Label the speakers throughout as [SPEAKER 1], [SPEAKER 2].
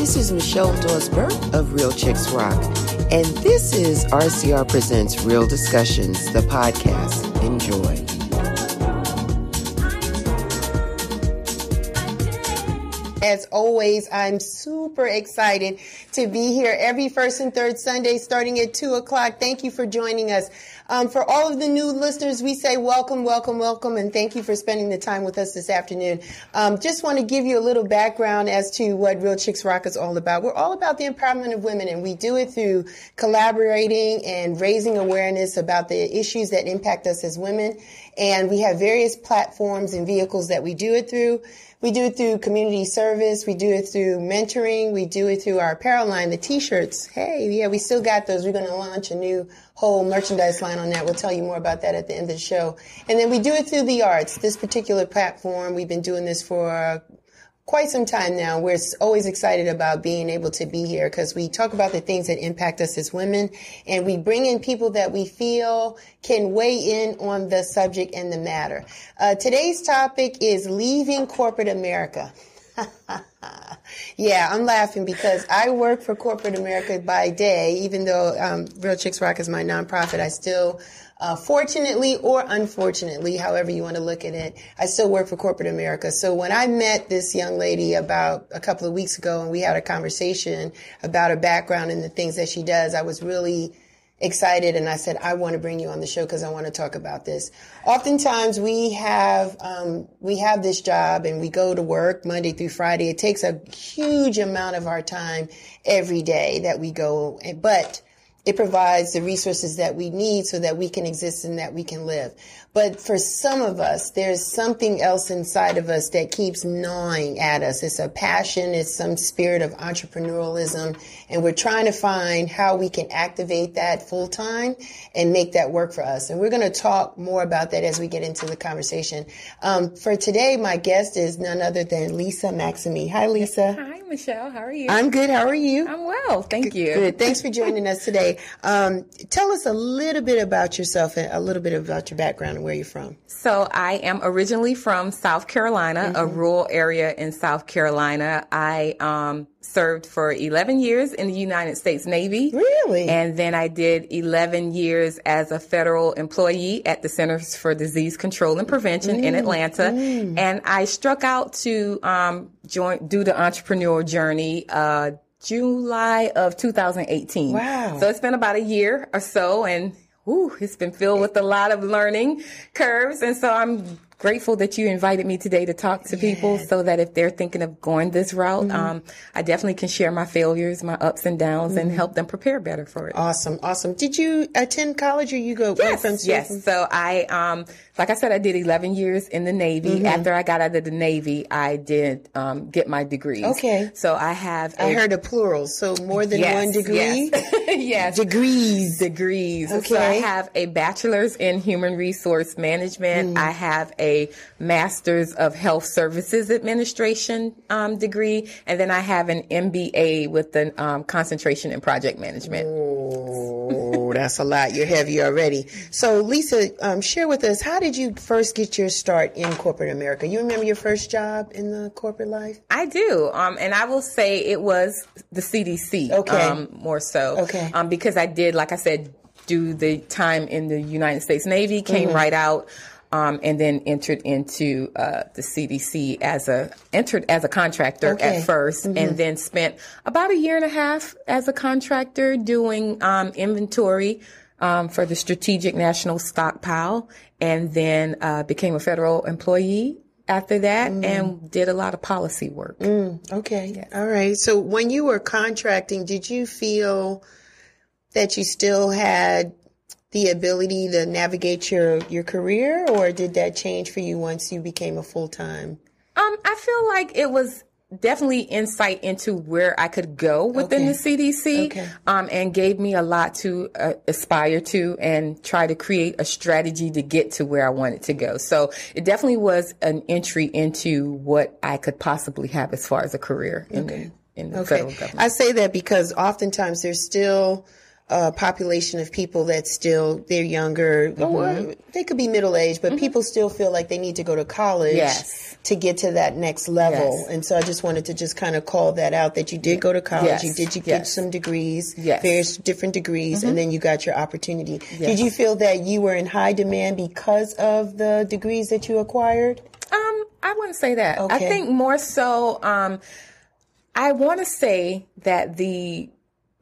[SPEAKER 1] This is Michelle Dawes-Burke of Real Chicks Rock, and this is RCR Presents Real Discussions, the podcast. Enjoy. As always, I'm super excited to be here every first and third Sunday starting at 2 o'clock. Thank you for joining us. Um, for all of the new listeners, we say welcome, welcome, welcome, and thank you for spending the time with us this afternoon. Um, just want to give you a little background as to what Real Chicks Rock is all about. We're all about the empowerment of women, and we do it through collaborating and raising awareness about the issues that impact us as women. And we have various platforms and vehicles that we do it through. We do it through community service. We do it through mentoring. We do it through our apparel line, the t-shirts. Hey, yeah, we still got those. We're going to launch a new whole merchandise line on that. We'll tell you more about that at the end of the show. And then we do it through the arts. This particular platform, we've been doing this for quite some time now. We're always excited about being able to be here because we talk about the things that impact us as women and we bring in people that we feel can weigh in on the subject and the matter. Uh, today's topic is leaving corporate America. yeah, I'm laughing because I work for corporate America by day, even though um, Real Chicks Rock is my nonprofit. I still uh, fortunately or unfortunately, however you want to look at it, I still work for corporate America. So when I met this young lady about a couple of weeks ago and we had a conversation about her background and the things that she does, I was really excited and I said, I want to bring you on the show because I want to talk about this. Oftentimes we have, um, we have this job and we go to work Monday through Friday. It takes a huge amount of our time every day that we go, but it provides the resources that we need so that we can exist and that we can live. But for some of us, there's something else inside of us that keeps gnawing at us. It's a passion, it's some spirit of entrepreneurialism, and we're trying to find how we can activate that full time and make that work for us. And we're going to talk more about that as we get into the conversation. Um, for today, my guest is none other than Lisa Maxime. Hi, Lisa.
[SPEAKER 2] Hi, Michelle. How are you?
[SPEAKER 1] I'm good. How are you?
[SPEAKER 2] I'm well. Thank you.
[SPEAKER 1] Good. Thanks for joining us today. Um, tell us a little bit about yourself and a little bit about your background and where you're from.
[SPEAKER 2] So I am originally from South Carolina, mm-hmm. a rural area in South Carolina. I um, served for 11 years in the United States Navy.
[SPEAKER 1] Really?
[SPEAKER 2] And then I did 11 years as a federal employee at the Centers for Disease Control and Prevention mm, in Atlanta. Mm. And I struck out to um, join, do the entrepreneurial journey. Uh, July of 2018. Wow. So it's been about a year or so and whew, it's been filled with a lot of learning curves. And so I'm grateful that you invited me today to talk to people so that if they're thinking of going this route, mm-hmm. um, I definitely can share my failures, my ups and downs, mm-hmm. and help them prepare better for it.
[SPEAKER 1] Awesome, awesome. Did you attend college or you go
[SPEAKER 2] yes,
[SPEAKER 1] right from
[SPEAKER 2] Yes, so I, um, like I said, I did 11 years in the Navy. Mm-hmm. After I got out of the Navy, I did um, get my degrees.
[SPEAKER 1] Okay.
[SPEAKER 2] So I have.
[SPEAKER 1] A, I heard a plural, so more than
[SPEAKER 2] yes,
[SPEAKER 1] one degree.
[SPEAKER 2] Yes. yes.
[SPEAKER 1] Degrees.
[SPEAKER 2] Degrees. Okay. So I have a bachelor's in human resource management. Mm. I have a master's of health services administration um, degree, and then I have an MBA with an um, concentration in project management.
[SPEAKER 1] Oh, that's a lot. You're heavy already. So, Lisa, um, share with us how did you first get your start in corporate America? You remember your first job in the corporate life?
[SPEAKER 2] I do, um, and I will say it was the CDC.
[SPEAKER 1] Okay,
[SPEAKER 2] um, more so.
[SPEAKER 1] Okay,
[SPEAKER 2] um, because I did, like I said, do the time in the United States Navy, came mm-hmm. right out um, and then entered into uh, the CDC as a entered as a contractor
[SPEAKER 1] okay.
[SPEAKER 2] at 1st mm-hmm. and then spent about a year and a half as a contractor doing um, inventory um, for the Strategic National Stockpile, and then uh, became a federal employee after that mm. and did a lot of policy work.
[SPEAKER 1] Mm, okay. Yes. All right. So when you were contracting, did you feel that you still had the ability to navigate your, your career or did that change for you once you became a full time?
[SPEAKER 2] Um, I feel like it was definitely insight into where I could go within okay. the CDC,
[SPEAKER 1] okay.
[SPEAKER 2] um, and gave me a lot to uh, aspire to and try to create a strategy to get to where I wanted to go. So it definitely was an entry into what I could possibly have as far as a career in
[SPEAKER 1] okay.
[SPEAKER 2] the, in the federal government.
[SPEAKER 1] I say that because oftentimes there's still a population of people that still they're younger or they could be middle aged, but people still feel like they need to go to college
[SPEAKER 2] Yes.
[SPEAKER 1] to get to that next level.
[SPEAKER 2] Yes.
[SPEAKER 1] And so I just wanted to just kind of call that out that you did go to college,
[SPEAKER 2] Yes.
[SPEAKER 1] you did you get some degrees,
[SPEAKER 2] Yes. Mm-hmm.
[SPEAKER 1] various different degrees, and then you got your opportunity. Did you feel that you were in high demand because of the degrees that you acquired?
[SPEAKER 2] Um, I wouldn't say that.
[SPEAKER 1] Okay.
[SPEAKER 2] I think more so. Um, I want to say that the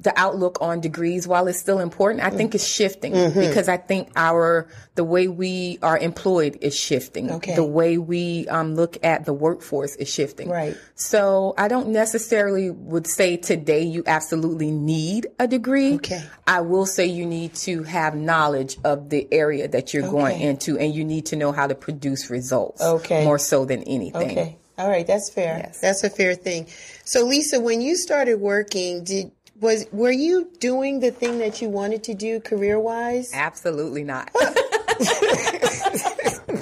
[SPEAKER 2] the outlook on degrees, while it's still important, I think it's shifting
[SPEAKER 1] Mm-hmm.
[SPEAKER 2] because I think our the way we are employed is shifting.
[SPEAKER 1] Okay.
[SPEAKER 2] The way we um, look at the workforce is shifting.
[SPEAKER 1] Right.
[SPEAKER 2] So I don't necessarily would say today you absolutely need a degree.
[SPEAKER 1] Okay.
[SPEAKER 2] I will say you need to have knowledge of the area that you're going into, and you need to know how to produce results.
[SPEAKER 1] Okay.
[SPEAKER 2] More so than anything.
[SPEAKER 1] Okay. All right, that's fair.
[SPEAKER 2] Yes.
[SPEAKER 1] That's a fair thing. So Lisa, when you started working, did was were you doing the thing that you wanted to do career wise?
[SPEAKER 2] Absolutely not.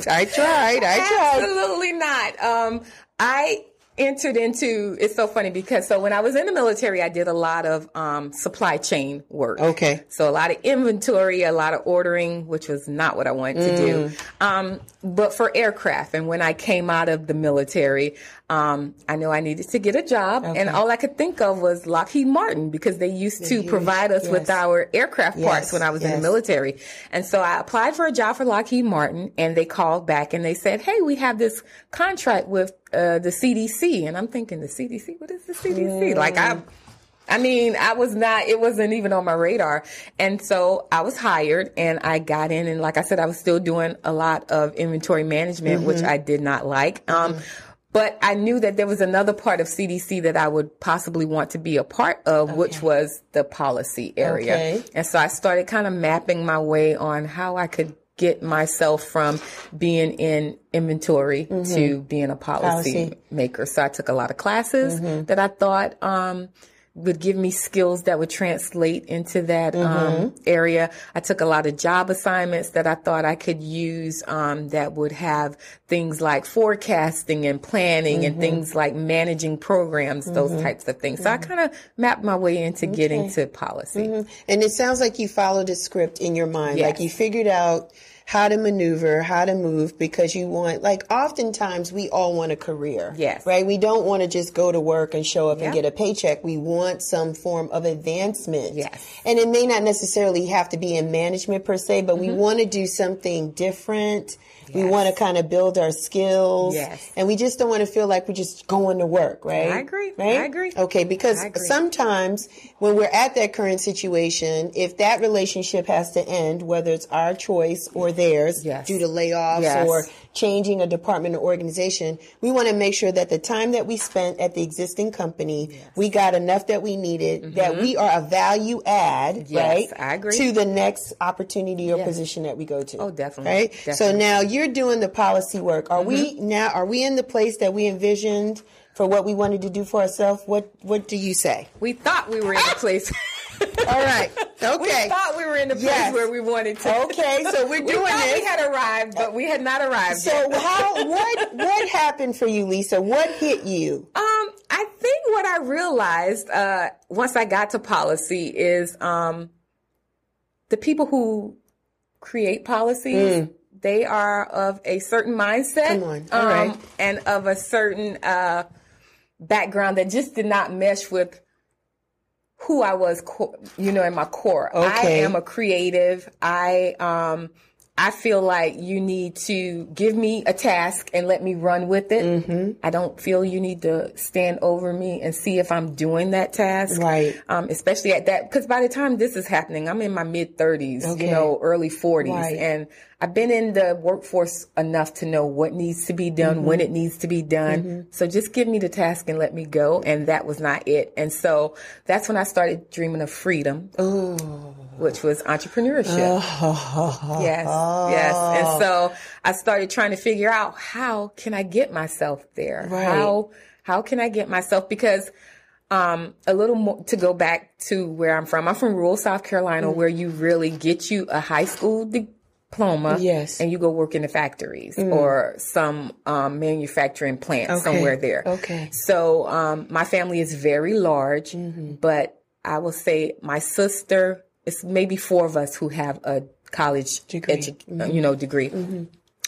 [SPEAKER 1] I tried. I tried.
[SPEAKER 2] Absolutely not. Um, I entered into it's so funny because so when I was in the military I did a lot of um, supply chain work.
[SPEAKER 1] Okay.
[SPEAKER 2] So a lot of inventory, a lot of ordering, which was not what I wanted to do. Um, but for aircraft and when I came out of the military, um, I knew I needed to get a job and all I could think of was Lockheed Martin because they used to provide us with our aircraft
[SPEAKER 1] Yes,
[SPEAKER 2] parts when I was in the military. And so I applied for a job for Lockheed Martin and they called back and they said, Hey, we have this contract with uh, the CDC. And I'm thinking, the CDC? What is the CDC? Like, I, I mean, I was not, it wasn't even on my radar. And so I was hired and I got in and like I said, I was still doing a lot of inventory management, which
[SPEAKER 1] Mm-hmm.
[SPEAKER 2] I did not like. Um, but I knew that there was another part of CDC that I would possibly want to be a part of, which was the policy area.
[SPEAKER 1] Okay.
[SPEAKER 2] And so I started kind of mapping my way on how I could get myself from being in inventory to being a policy,
[SPEAKER 1] Policy.
[SPEAKER 2] maker. So I took a lot of classes that I thought um, would give me skills that would translate into that um, mm-hmm. area. I took a lot of job assignments that I thought I could use um, that would have things like forecasting and planning and mm-hmm. things like managing programs, those mm-hmm. types of things. So I kind of mapped my way into getting to policy.
[SPEAKER 1] And it sounds like you followed a script in your mind. Like you figured out how to maneuver, how to move because you want, like, oftentimes we all want a career.
[SPEAKER 2] Yes.
[SPEAKER 1] Right? We don't want to just go to work and show up and get a paycheck. We want some form of advancement.
[SPEAKER 2] Yes.
[SPEAKER 1] And it may not necessarily have to be in management per se, but we mm-hmm. want to do something different. We. Want to kind of build our skills.
[SPEAKER 2] Yes.
[SPEAKER 1] And we just don't want to feel like we're just going to work, right?
[SPEAKER 2] I agree.
[SPEAKER 1] Right?
[SPEAKER 2] I agree.
[SPEAKER 1] Okay, because
[SPEAKER 2] agree.
[SPEAKER 1] sometimes when we're at that current situation, if that relationship has to end, whether it's our choice or theirs,
[SPEAKER 2] Yes.
[SPEAKER 1] due to layoffs or changing a department or organization, we want to make sure that the time that we spent at the existing company, we got enough that we needed, that we are a value add,
[SPEAKER 2] Mm-hmm. Yes,
[SPEAKER 1] right?
[SPEAKER 2] I agree.
[SPEAKER 1] To the next opportunity or position that we go to.
[SPEAKER 2] Oh, definitely,
[SPEAKER 1] Right? So now you're doing the policy work. Are we
[SPEAKER 2] Mm-hmm.
[SPEAKER 1] now, are we in the place that we envisioned for what we wanted to do for ourselves? What, what do you say?
[SPEAKER 2] We thought we were in a place.
[SPEAKER 1] All right. Okay.
[SPEAKER 2] We thought we were in the place
[SPEAKER 1] Yes.
[SPEAKER 2] where we wanted to.
[SPEAKER 1] Okay, so we're doing this.
[SPEAKER 2] we had arrived, but we had not arrived.
[SPEAKER 1] So
[SPEAKER 2] yet.
[SPEAKER 1] how what what happened for you, Lisa? What hit you?
[SPEAKER 2] Um, I think what I realized uh, once I got to policy is um, the people who create policies. They are of a certain mindset.
[SPEAKER 1] Come on. All right.
[SPEAKER 2] and of a certain uh, background that just did not mesh with who I was, you know, in my core.
[SPEAKER 1] Okay.
[SPEAKER 2] I am a creative. I um I feel like you need to give me a task and let me run with it.
[SPEAKER 1] Mm-hmm.
[SPEAKER 2] I don't feel you need to stand over me and see if I'm doing that task.
[SPEAKER 1] Right.
[SPEAKER 2] Um, especially at that, because by the time this is happening, I'm in my mid 30s,
[SPEAKER 1] Okay.
[SPEAKER 2] you know, early 40s,
[SPEAKER 1] Right.
[SPEAKER 2] and I've been in the workforce enough to know what needs to be done,
[SPEAKER 1] Mm-hmm.
[SPEAKER 2] when it needs to be done. So just give me the task and let me go. And that was not it. And so that's when I started dreaming of freedom, which was entrepreneurship. Yes, yes. And so I started trying to figure out how can I get myself there?
[SPEAKER 1] Right.
[SPEAKER 2] How how can I get myself because um, a little more to go back to where I'm from. I'm from rural South Carolina, where you really get you a high school diploma,
[SPEAKER 1] Yes.
[SPEAKER 2] and you go work in the factories or some um, manufacturing plant
[SPEAKER 1] Okay.
[SPEAKER 2] somewhere there.
[SPEAKER 1] Okay.
[SPEAKER 2] So um, my family is very large, but I will say my sister it's maybe four of us who have a college
[SPEAKER 1] Degree.
[SPEAKER 2] edu- uh, you know, degree.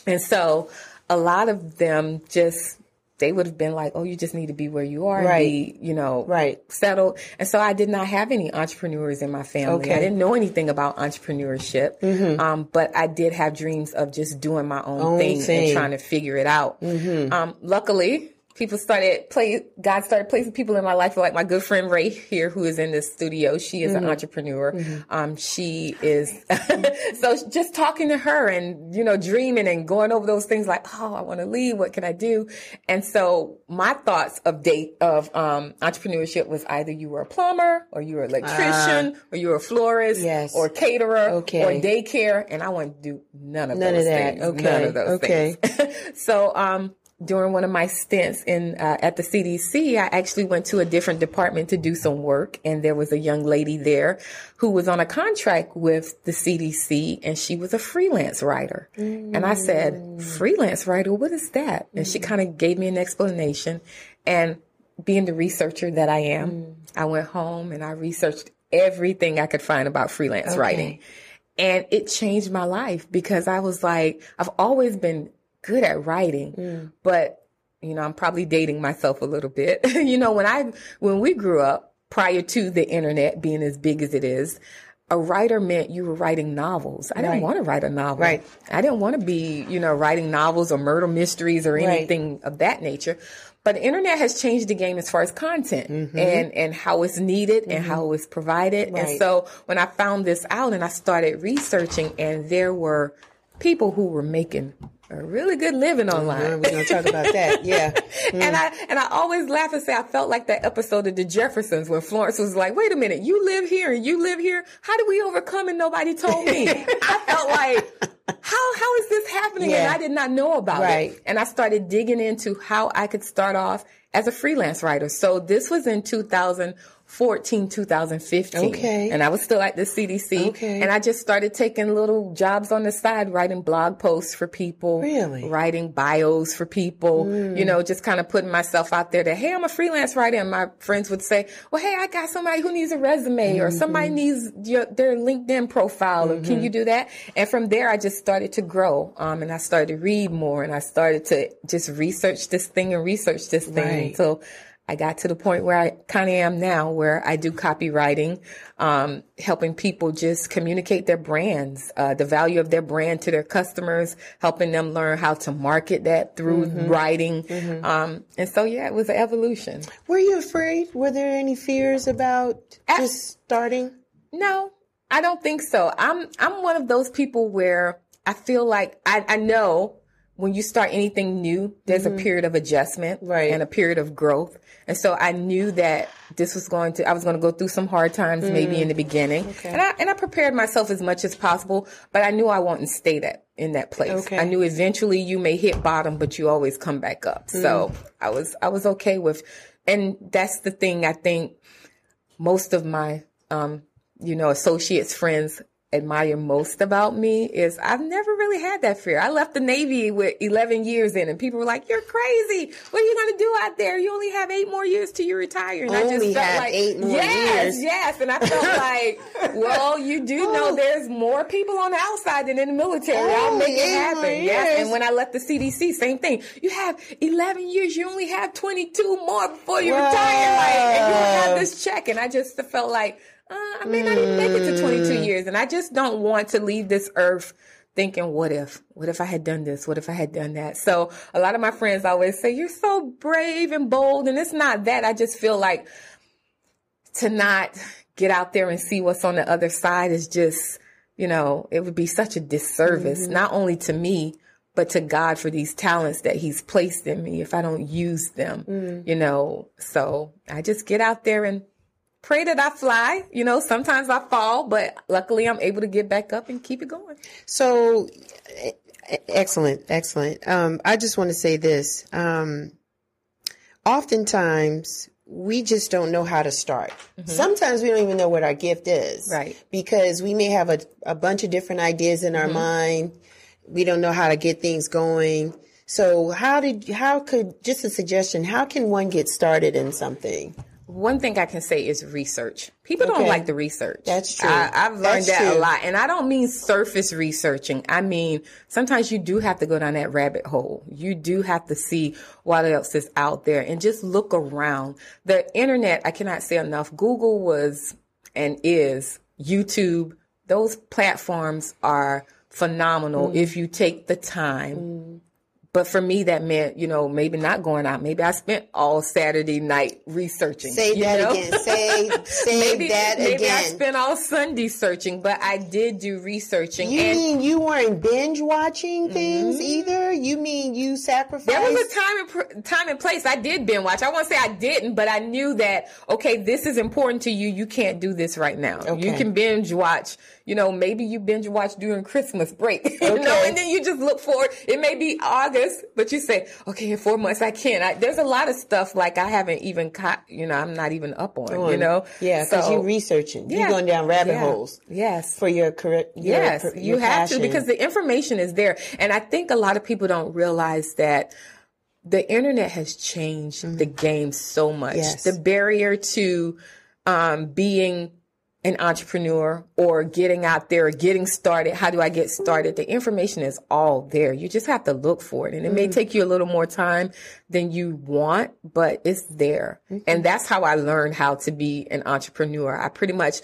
[SPEAKER 2] And so a lot of them just, they would have been like, oh, you just need to be where you are,
[SPEAKER 1] Right.
[SPEAKER 2] and be, you know,
[SPEAKER 1] Right.
[SPEAKER 2] settled. And so I did not have any entrepreneurs in my family.
[SPEAKER 1] Okay. Mm-hmm.
[SPEAKER 2] I didn't know anything about entrepreneurship, um, but I did have dreams of just doing my own,
[SPEAKER 1] Own
[SPEAKER 2] thing,
[SPEAKER 1] thing.
[SPEAKER 2] and trying to figure it out. Um, luckily, people started play. God started placing people in my life, like my good friend Ray here, who is in this studio. She is an entrepreneur. Um, she is so just talking to her and you know dreaming and going over those things like, oh, I want to leave. What can I do? And so my thoughts of date of um, entrepreneurship was either you were a plumber or you were an electrician or you were a florist
[SPEAKER 1] Yes.
[SPEAKER 2] or caterer
[SPEAKER 1] Okay.
[SPEAKER 2] or daycare, and I want to do none of
[SPEAKER 1] None
[SPEAKER 2] those
[SPEAKER 1] of that.
[SPEAKER 2] things.
[SPEAKER 1] Okay.
[SPEAKER 2] None of those
[SPEAKER 1] Okay.
[SPEAKER 2] things. so um, during one of my stints in uh, at the CDC, I actually went to a different department to do some work, and there was a young lady there who was on a contract with the CDC, and she was a freelance writer. And I said, mm. "Freelance writer, what is that?" And she mm. kind of gave me an explanation, and being the researcher that I am, mm. I went home and I researched everything I could find about freelance writing. And it changed my life because I was like, I've always been good at writing, mm. but you know, I'm probably dating myself a little bit. you know, when I, when we grew up prior to the internet being as big as it is, a writer meant you were writing novels. I
[SPEAKER 1] Right.
[SPEAKER 2] didn't want to write a novel.
[SPEAKER 1] Right.
[SPEAKER 2] I didn't want to be, you know, writing novels or murder mysteries or
[SPEAKER 1] Right.
[SPEAKER 2] anything of that nature. But the internet has changed the game as far as content mm-hmm. and, and how it's needed and mm-hmm. how it's provided.
[SPEAKER 1] Right.
[SPEAKER 2] And so when I found this out and I started researching and there were people who were making a really good living online.
[SPEAKER 1] Uh, We're gonna talk about that. Yeah.
[SPEAKER 2] And I and I always laugh and say I felt like that episode of The Jeffersons when Florence was like, "Wait a minute, you live here and you live here. How do we overcome and nobody told me?" I felt like, "How how is this happening?" And I did not know about
[SPEAKER 1] Right.
[SPEAKER 2] it. And I started digging into how I could start off as a freelance writer. So this was in 2014, 2015.
[SPEAKER 1] Okay.
[SPEAKER 2] And I was still at the CDC.
[SPEAKER 1] Okay.
[SPEAKER 2] And I just started taking little jobs on the side, writing blog posts for people.
[SPEAKER 1] Really? Mm.
[SPEAKER 2] Writing bios for people. You know, just kind of putting myself out there that, hey, I'm a freelance writer. And my friends would say, well, hey, I got somebody who needs a resume or
[SPEAKER 1] Mm-hmm.
[SPEAKER 2] somebody needs your, their LinkedIn profile. Or can you do that? And from there, I just started to grow. Um, and I started to read more and I started to just research this thing and research this thing
[SPEAKER 1] Right.
[SPEAKER 2] until I got to the point where I kind of am now, where I do copywriting, um, helping people just communicate their brands, uh, the value of their brand to their customers, helping them learn how to market that through
[SPEAKER 1] Mm-hmm.
[SPEAKER 2] writing. Um, and so, yeah, it was an evolution.
[SPEAKER 1] Were you afraid? Were there any fears about
[SPEAKER 2] Ab-
[SPEAKER 1] just starting?
[SPEAKER 2] No, I don't think so. I'm I'm one of those people where I feel like I, I know when you start anything new, there's a period of adjustment
[SPEAKER 1] Mm-hmm. Right.
[SPEAKER 2] and a period of growth. And so I knew that this was going to I was going to go through some hard times maybe
[SPEAKER 1] Mm.
[SPEAKER 2] in the beginning. Okay. And I and I prepared myself as much as possible, but I knew I wouldn't stay that in that place.
[SPEAKER 1] Okay.
[SPEAKER 2] I knew eventually you may hit bottom, but you always come back up. So
[SPEAKER 1] Mm.
[SPEAKER 2] I was I was okay with and that's the thing I think most of my um, you know associates friends admire most about me is I've never really had that fear. I left the Navy with 11 years in and people were like, you're crazy. What are you going to do out there? You only have eight more years till you retire. And I
[SPEAKER 1] Only
[SPEAKER 2] just felt like,
[SPEAKER 1] eight more
[SPEAKER 2] yes,
[SPEAKER 1] years.
[SPEAKER 2] yes. And I felt like, well, you do oh. know there's more people on the outside than in the military. I'll
[SPEAKER 1] oh,
[SPEAKER 2] make it happen. Yes. And when I left the CDC, same thing. You have 11 years. You only have 22 more before you retire. Like, and you have this check. And I just felt like, uh, I may not even make it to 22 mm. years. And I just don't want to leave this earth thinking, what if? What if I had done this? What if I had done that? So a lot of my friends always say, you're so brave and bold. And it's not that. I just feel like to not get out there and see what's on the other side is just, you know, it would be such a disservice, mm-hmm. not only to me, but to God for these talents that He's placed in me if I don't use them, mm. you know. So I just get out there and pray that I fly. You know, sometimes I fall, but luckily I'm able to get back up and keep it going.
[SPEAKER 1] So, excellent, excellent. Um, I just want to say this. Um, oftentimes, we just don't know how to start. Sometimes we don't even know what our gift is.
[SPEAKER 2] Mm-hmm. Right.
[SPEAKER 1] Because we may have a, a bunch of different ideas in our
[SPEAKER 2] Mm-hmm.
[SPEAKER 1] mind. We don't know how to get things going. So how did, how could, just a suggestion, how can one get started in something?
[SPEAKER 2] One thing I can say is research. People
[SPEAKER 1] Okay.
[SPEAKER 2] don't like the research.
[SPEAKER 1] That's true.
[SPEAKER 2] I, I've learned
[SPEAKER 1] That's
[SPEAKER 2] that
[SPEAKER 1] true.
[SPEAKER 2] a lot. And I don't mean surface researching. I mean, sometimes you do have to go down that rabbit hole. You do have to see what else is out there and just look around. The internet, I cannot say enough. Google was and is YouTube. Those platforms are phenomenal mm. if you take the time. Mm. But for me, that meant, you know, maybe not going out. Maybe I spent all Saturday night researching.
[SPEAKER 1] Say that
[SPEAKER 2] know?
[SPEAKER 1] again. Say say
[SPEAKER 2] maybe
[SPEAKER 1] that
[SPEAKER 2] maybe I spent all Sunday searching, but I did do researching.
[SPEAKER 1] you
[SPEAKER 2] and
[SPEAKER 1] mean you weren't binge watching things mm-hmm. either? You mean you sacrificed?
[SPEAKER 2] there was a time and time and place. I did binge watch. I won't say I didn't, but I knew that okay, this is important to you. You can't do this right now. You can binge watch. You know, maybe you binge watch during Christmas break. you know, and then you just look forward. It may be August, but you say, okay, in four months I can. I, there's a lot of stuff like I haven't even caught. You know, I'm not even up on. You know,
[SPEAKER 1] yeah, because
[SPEAKER 2] So-
[SPEAKER 1] you're researching.
[SPEAKER 2] Yeah.
[SPEAKER 1] You're going down rabbit
[SPEAKER 2] Yeah.
[SPEAKER 1] holes
[SPEAKER 2] Yes.
[SPEAKER 1] for your career.
[SPEAKER 2] Yes,
[SPEAKER 1] your
[SPEAKER 2] you have to because the information is there. And I think a lot of people don't realize that the internet has changed the game so much.
[SPEAKER 1] Mm-hmm. Yes.
[SPEAKER 2] The barrier to um, being an entrepreneur or getting out there or getting started. How do I get started? The information is all there. You just have to look for it. And it
[SPEAKER 1] Mm-hmm.
[SPEAKER 2] may take you a little more time than you want, but it's there.
[SPEAKER 1] Mm-hmm.
[SPEAKER 2] And that's how I learned how to be an entrepreneur. I pretty much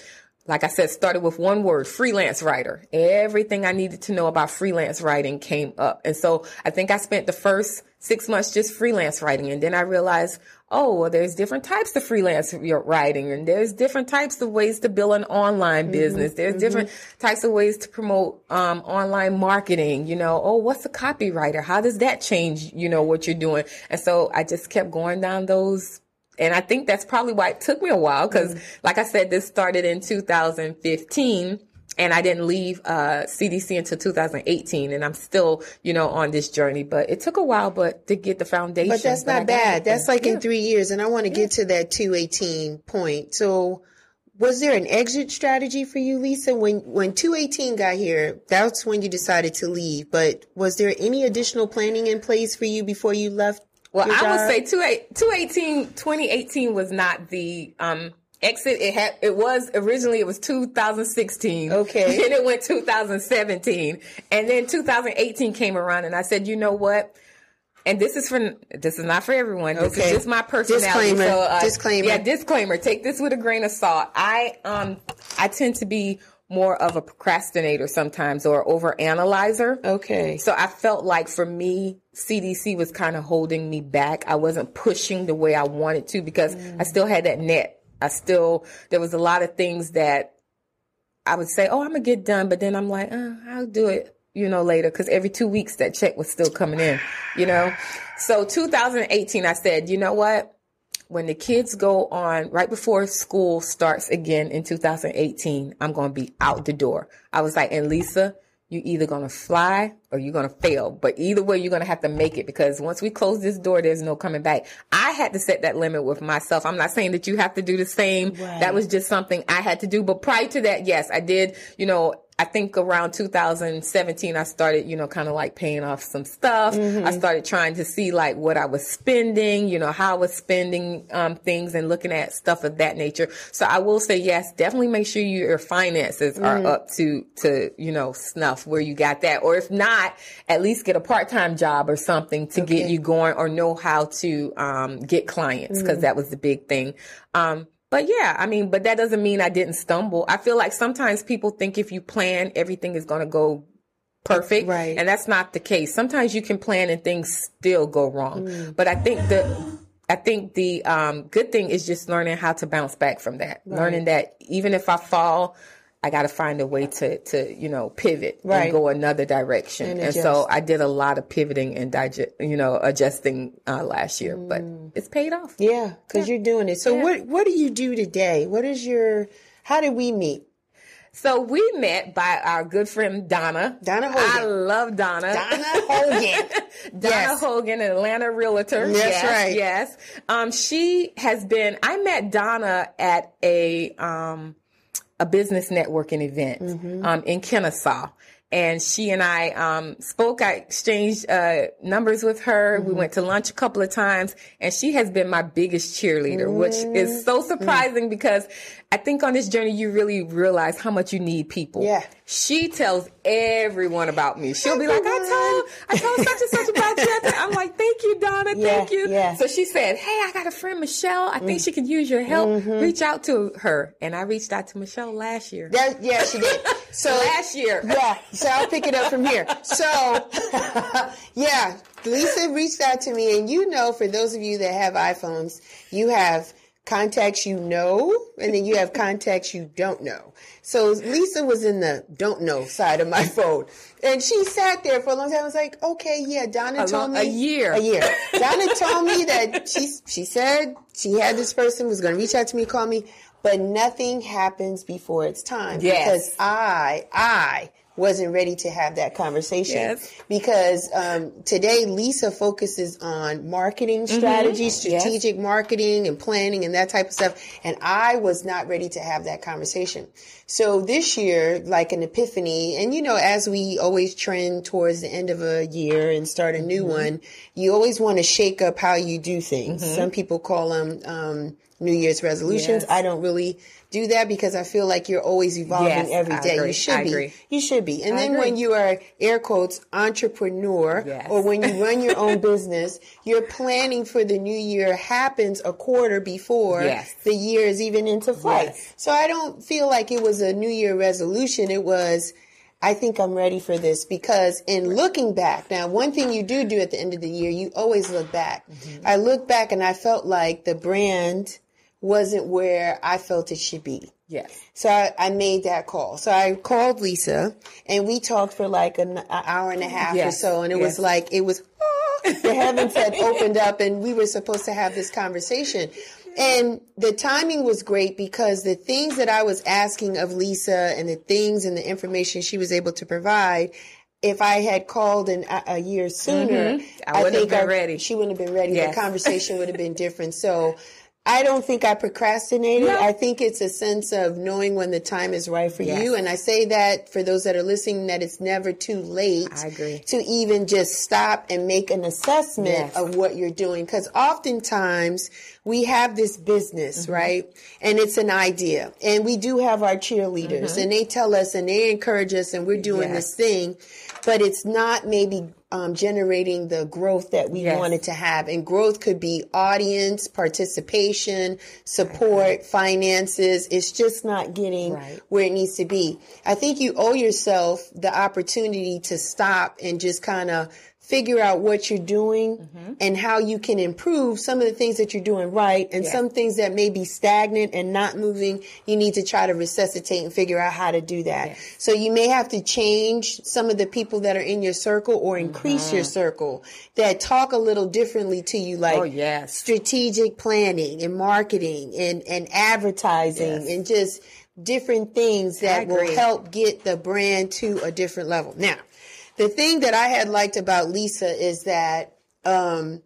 [SPEAKER 2] like I said, started with one word, freelance writer. Everything I needed to know about freelance writing came up. And so I think I spent the first six months just freelance writing. And then I realized, oh, well, there's different types of freelance writing and there's different types of ways to build an online mm-hmm. business. There's mm-hmm. different types of ways to promote um, online marketing. You know, oh, what's a copywriter? How does that change, you know, what you're doing? And so I just kept going down those and I think that's probably why it took me a while because, mm-hmm. like I said, this started in 2015 and I didn't leave uh, CDC until 2018. And I'm still, you know, on this journey. But it took a while, but to get the foundation.
[SPEAKER 1] But that's not bad. That's like
[SPEAKER 2] Yeah.
[SPEAKER 1] in three years, and I want to get to that two eighteen point. So, was there an exit strategy for you, Lisa? When when two eighteen got here, that's when you decided to leave. But was there any additional planning in place for you before you left?
[SPEAKER 2] Well, I would say 28 218, 2018 was not the um, exit. It had, it was originally, it was 2016.
[SPEAKER 1] Okay.
[SPEAKER 2] Then it went 2017. And then 2018 came around and I said, you know what? And this is for this is not for everyone. This
[SPEAKER 1] Okay.
[SPEAKER 2] is just my personality.
[SPEAKER 1] Disclaimer.
[SPEAKER 2] So, uh,
[SPEAKER 1] Disclaimer.
[SPEAKER 2] Yeah, disclaimer. Take this with a grain of salt. I um I tend to be more of a procrastinator sometimes or over analyzer.
[SPEAKER 1] Okay.
[SPEAKER 2] So I felt like for me, CDC was kind of holding me back. I wasn't pushing the way I wanted to because I still had that net. I still, there was a lot of things that I would say, oh, I'm going to get done. But then I'm like, uh, I'll do it, you know, later. Cause every two weeks that check was still coming in, you know? So 2018, I said, you know what? When the kids go on right before school starts again in 2018, I'm going to be out the door. I was like, and Lisa, you either going to fly or you're going to fail. But either way, you're going to have to make it because once we close this door, there's no coming back. I had to set that limit with myself. I'm not saying that you have to do the same.
[SPEAKER 1] Right.
[SPEAKER 2] That was just something I had to do. But prior to that, yes, I did, you know, I think around 2017, I started, you know, kind of like paying off some stuff. I started trying to see like what I was spending, you know, how I was spending um, things and looking at stuff of that nature. So I will say, yes, definitely make sure your finances are up to, to, you know, snuff where you got that. Or if not, at least get a part-time job or something to get you going or know how to um, get clients because that was the big thing. Um, but yeah, I mean, but that doesn't mean I didn't stumble. I feel like sometimes people think if you plan, everything is going to go perfect.
[SPEAKER 1] Right.
[SPEAKER 2] And that's not the case. Sometimes you can plan and things still go wrong. But I think the, I think the um, good thing is just learning how to bounce back from that. Learning that even if I fall, I got to find a way to, to, you know, pivot
[SPEAKER 1] Right.
[SPEAKER 2] and go another direction.
[SPEAKER 1] And
[SPEAKER 2] And, so I did a lot of pivoting and digest, you know, adjusting uh, last year, but it's paid off.
[SPEAKER 1] Yeah, because you're doing it. So
[SPEAKER 2] Yeah.
[SPEAKER 1] what what do you do today? What is your how did we meet?
[SPEAKER 2] So we met by our good friend Donna.
[SPEAKER 1] Donna
[SPEAKER 2] I love Donna.
[SPEAKER 1] Donna Hogan.
[SPEAKER 2] Donna
[SPEAKER 1] Yes.
[SPEAKER 2] Hogan, Atlanta realtor.
[SPEAKER 1] That's
[SPEAKER 2] yes,
[SPEAKER 1] right.
[SPEAKER 2] Yes. Um, she has been, I met Donna at a, um, a business networking event,
[SPEAKER 1] Mm-hmm.
[SPEAKER 2] um, in Kennesaw. and she and I um, spoke. I exchanged uh, numbers with her. Mm-hmm. We went to lunch a couple of times, and she has been my biggest cheerleader, mm-hmm. which is so surprising because I think on this journey you really realize how much you need people.
[SPEAKER 1] Yeah.
[SPEAKER 2] She tells everyone about me. She'll be like, I told, I told such and such about you. I'm like, thank you, Donna. Yeah, thank you. Yeah. So she said, Hey, I got a friend, Michelle. I think mm. she could use your help. Mm-hmm. Reach out to her. And I reached out to Michelle last year.
[SPEAKER 1] That, yeah, she did.
[SPEAKER 2] So last year.
[SPEAKER 1] Yeah. So I'll pick it up from here. So yeah, Lisa reached out to me and you know, for those of you that have iPhones, you have contacts you know, and then you have contacts you don't know. So Lisa was in the don't know side of my phone. And she sat there for a long time. I was like, okay, yeah, Donna a told me.
[SPEAKER 2] A year.
[SPEAKER 1] A year. Donna told me that she, she said she had this person was going to reach out to me, call me, but nothing happens before it's time.
[SPEAKER 2] Yes.
[SPEAKER 1] Because I, I wasn't ready to have that conversation
[SPEAKER 2] yes.
[SPEAKER 1] because um, today Lisa focuses on marketing strategy, mm-hmm. strategic yes. marketing and planning and that type of stuff. And I was not ready to have that conversation. So this year, like an epiphany, and you know, as we always trend towards the end of a year and start a new mm-hmm. one, you always want to shake up how you do things. Mm-hmm. Some people call them um, New Year's resolutions. Yes. I don't really do that because I feel like you're always evolving yes, every day. You should I be. Agree. You should be. And I then agree. when you are air quotes entrepreneur yes. or when you run your own business, your planning for the new year happens a quarter before yes. the year is even into flight. So I don't feel like it was a new year resolution. It was I think I'm ready for this because in looking back, now one thing you do do at the end of the year, you always look back. Mm-hmm. I look back and I felt like the brand wasn't where I felt it should be.
[SPEAKER 2] Yeah.
[SPEAKER 1] So I, I, made that call. So I called Lisa and we talked for like an, an hour and a half yes. or so. And it yes. was like, it was, oh, the heavens had opened up and we were supposed to have this conversation. And the timing was great because the things that I was asking of Lisa and the things and the information she was able to provide if I had called in a, a year sooner,
[SPEAKER 2] mm-hmm. I, I think I, ready.
[SPEAKER 1] she wouldn't have been ready. Yes. The conversation would have been different. So I don't think I procrastinated. No. I think it's a sense of knowing when the time is right for yes. you. And I say that for those that are listening, that it's never too late
[SPEAKER 2] I agree.
[SPEAKER 1] to even just stop and make an assessment yes. of what you're doing. Cause oftentimes we have this business, mm-hmm. right? And it's an idea. And we do have our cheerleaders mm-hmm. and they tell us and they encourage us and we're doing yes. this thing, but it's not maybe um, generating the growth that we yes. wanted to have. And growth could be audience, participation, support, finances. It's just not getting right. where it needs to be. I think you owe yourself the opportunity to stop and just kind of figure out what you're doing mm-hmm. and how you can improve some of the things that you're doing right and yeah. some things that may be stagnant and not moving you need to try to resuscitate and figure out how to do that yeah. so you may have to change some of the people that are in your circle or increase mm-hmm. your circle that talk a little differently to you like
[SPEAKER 2] oh, yes.
[SPEAKER 1] strategic planning and marketing and, and advertising yes. and just different things that will help get the brand to a different level now the thing that I had liked about Lisa is that um,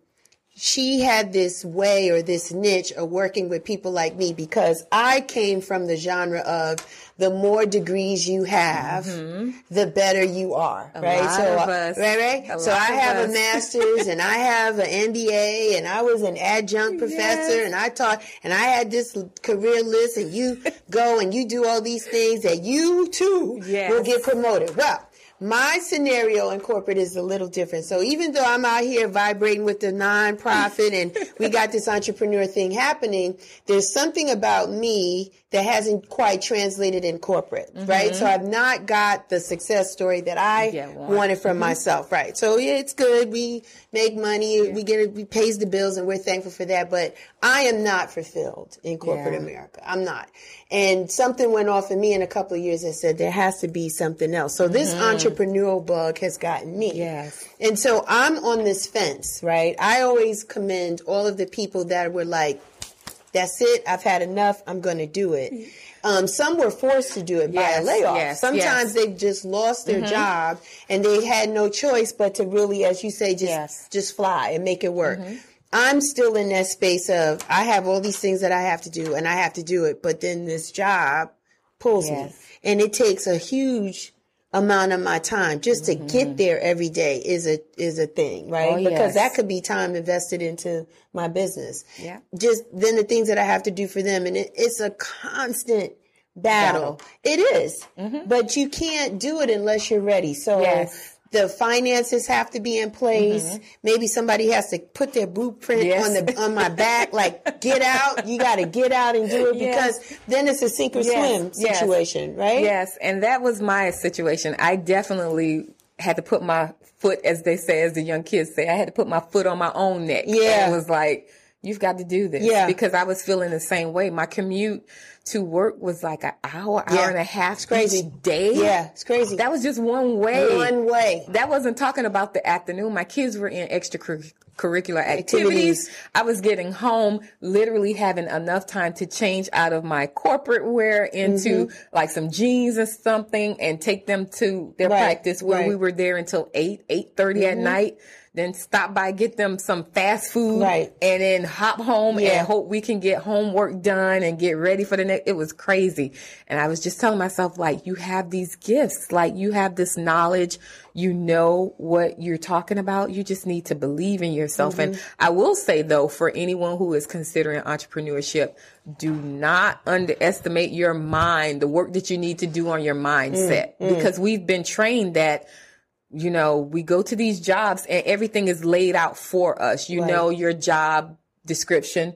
[SPEAKER 1] she had this way or this niche of working with people like me because I came from the genre of the more degrees you have, mm-hmm. the better you are.
[SPEAKER 2] A
[SPEAKER 1] right?
[SPEAKER 2] so, right,
[SPEAKER 1] right. so I have us. a master's and I have an MBA and I was an adjunct professor yes. and I taught and I had this career list and you go and you do all these things that you too yes. will get promoted. Well, my scenario in corporate is a little different. So even though I'm out here vibrating with the nonprofit and we got this entrepreneur thing happening, there's something about me that hasn't quite translated in corporate, mm-hmm. right? So I've not got the success story that I wanted from mm-hmm. myself, right? So yeah, it's good. We make money, yeah. we get it, we pays the bills and we're thankful for that. But I am not fulfilled in corporate yeah. America. I'm not. And something went off in me in a couple of years that said there has to be something else. So this mm-hmm. entrepreneurial bug has gotten me.
[SPEAKER 2] Yes.
[SPEAKER 1] And so I'm on this fence, right? I always commend all of the people that were like, that's it. I've had enough. I'm going to do it. Um, some were forced to do it yes, by a layoff. Yes, Sometimes yes. they just lost their mm-hmm. job and they had no choice but to really, as you say, just just fly and make it work. Mm-hmm. I'm still in that space of I have all these things that I have to do and I have to do it, but then this job pulls me, and it takes a huge amount of my time just to get there every day is a is a thing right
[SPEAKER 2] Oh,
[SPEAKER 1] because
[SPEAKER 2] yes.
[SPEAKER 1] that could be time invested into my business
[SPEAKER 2] Yeah.
[SPEAKER 1] just then the things that i have to do for them and it, it's a constant battle, it is. but you can't do it unless you're ready so
[SPEAKER 2] Mm-hmm. Yes.
[SPEAKER 1] The finances have to be in place. Maybe somebody has to put their blueprint
[SPEAKER 2] Mm-hmm. Yes.
[SPEAKER 1] on the on my back, like get out. You got to get out and do it
[SPEAKER 2] Yes.
[SPEAKER 1] because then it's a sink or
[SPEAKER 2] Yes,
[SPEAKER 1] swim situation, right?
[SPEAKER 2] Yes, and that was my situation. I definitely had to put my foot, as they say, as the young kids say, I had to put my foot on my own neck.
[SPEAKER 1] Yeah.
[SPEAKER 2] And it was like, you've got to do this.
[SPEAKER 1] Yeah.
[SPEAKER 2] Because I was feeling the same way. My commute to work was like an hour,
[SPEAKER 1] Yeah.
[SPEAKER 2] hour and a half
[SPEAKER 1] crazy.
[SPEAKER 2] each day.
[SPEAKER 1] Yeah, it's crazy.
[SPEAKER 2] That was just one way.
[SPEAKER 1] One way.
[SPEAKER 2] That wasn't talking about the afternoon. My kids were in extracurricular activities.
[SPEAKER 1] Activities.
[SPEAKER 2] I was getting home, literally having enough time to change out of my corporate wear into
[SPEAKER 1] Mm-hmm.
[SPEAKER 2] like some jeans or something and take them to their
[SPEAKER 1] Right,
[SPEAKER 2] practice where
[SPEAKER 1] right. Mm-hmm.
[SPEAKER 2] we were there until eight, eight at night. Then stop by, get them some fast food,
[SPEAKER 1] Right.
[SPEAKER 2] and then hop home
[SPEAKER 1] Yeah.
[SPEAKER 2] and hope we can get homework done and get ready for the next. It was crazy. And I was just telling myself, like, you have these gifts, like you have this knowledge, you know what you're talking about. You just need to believe in yourself. And mm-hmm. I will say though, for anyone who is considering entrepreneurship, do not underestimate your mind, the work that you need to do on your mindset, mm, mm. because we've been trained that you know, we go to these jobs and everything is laid out for us. You
[SPEAKER 1] Right.
[SPEAKER 2] know, your job description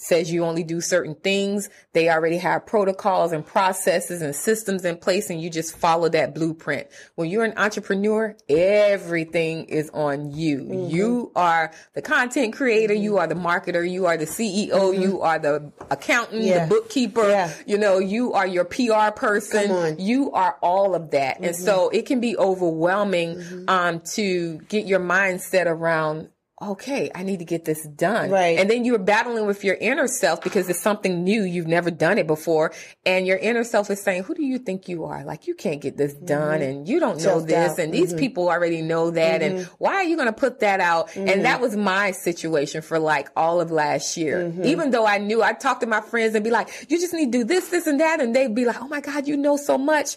[SPEAKER 2] says you only do certain things. They already have protocols and processes and systems in place and you just follow that blueprint. When you're an entrepreneur, everything is on you.
[SPEAKER 1] Mm-hmm.
[SPEAKER 2] You are the content creator. You are the marketer. You are the CEO. You are the accountant,
[SPEAKER 1] Mm-hmm. Yeah.
[SPEAKER 2] the bookkeeper.
[SPEAKER 1] Yeah.
[SPEAKER 2] You know, you are your PR person. You are all of that. And
[SPEAKER 1] Mm-hmm.
[SPEAKER 2] so it can be overwhelming um, to get your mindset around, okay, I need to get this done.
[SPEAKER 1] Right.
[SPEAKER 2] And then you're battling with your inner self because it's something new. You've never done it before. And your inner self is saying, who do you think you are? Like, you can't get this done mm-hmm. and you don't know
[SPEAKER 1] Self-doubt.
[SPEAKER 2] this. And these mm-hmm. people already know that. And mm-hmm. why are you going to put that out? And that was my situation for like all of last year. Even though I knew I talked to my friends and be like, you just need to do this, this and that. And they'd be like, oh my God, you know so much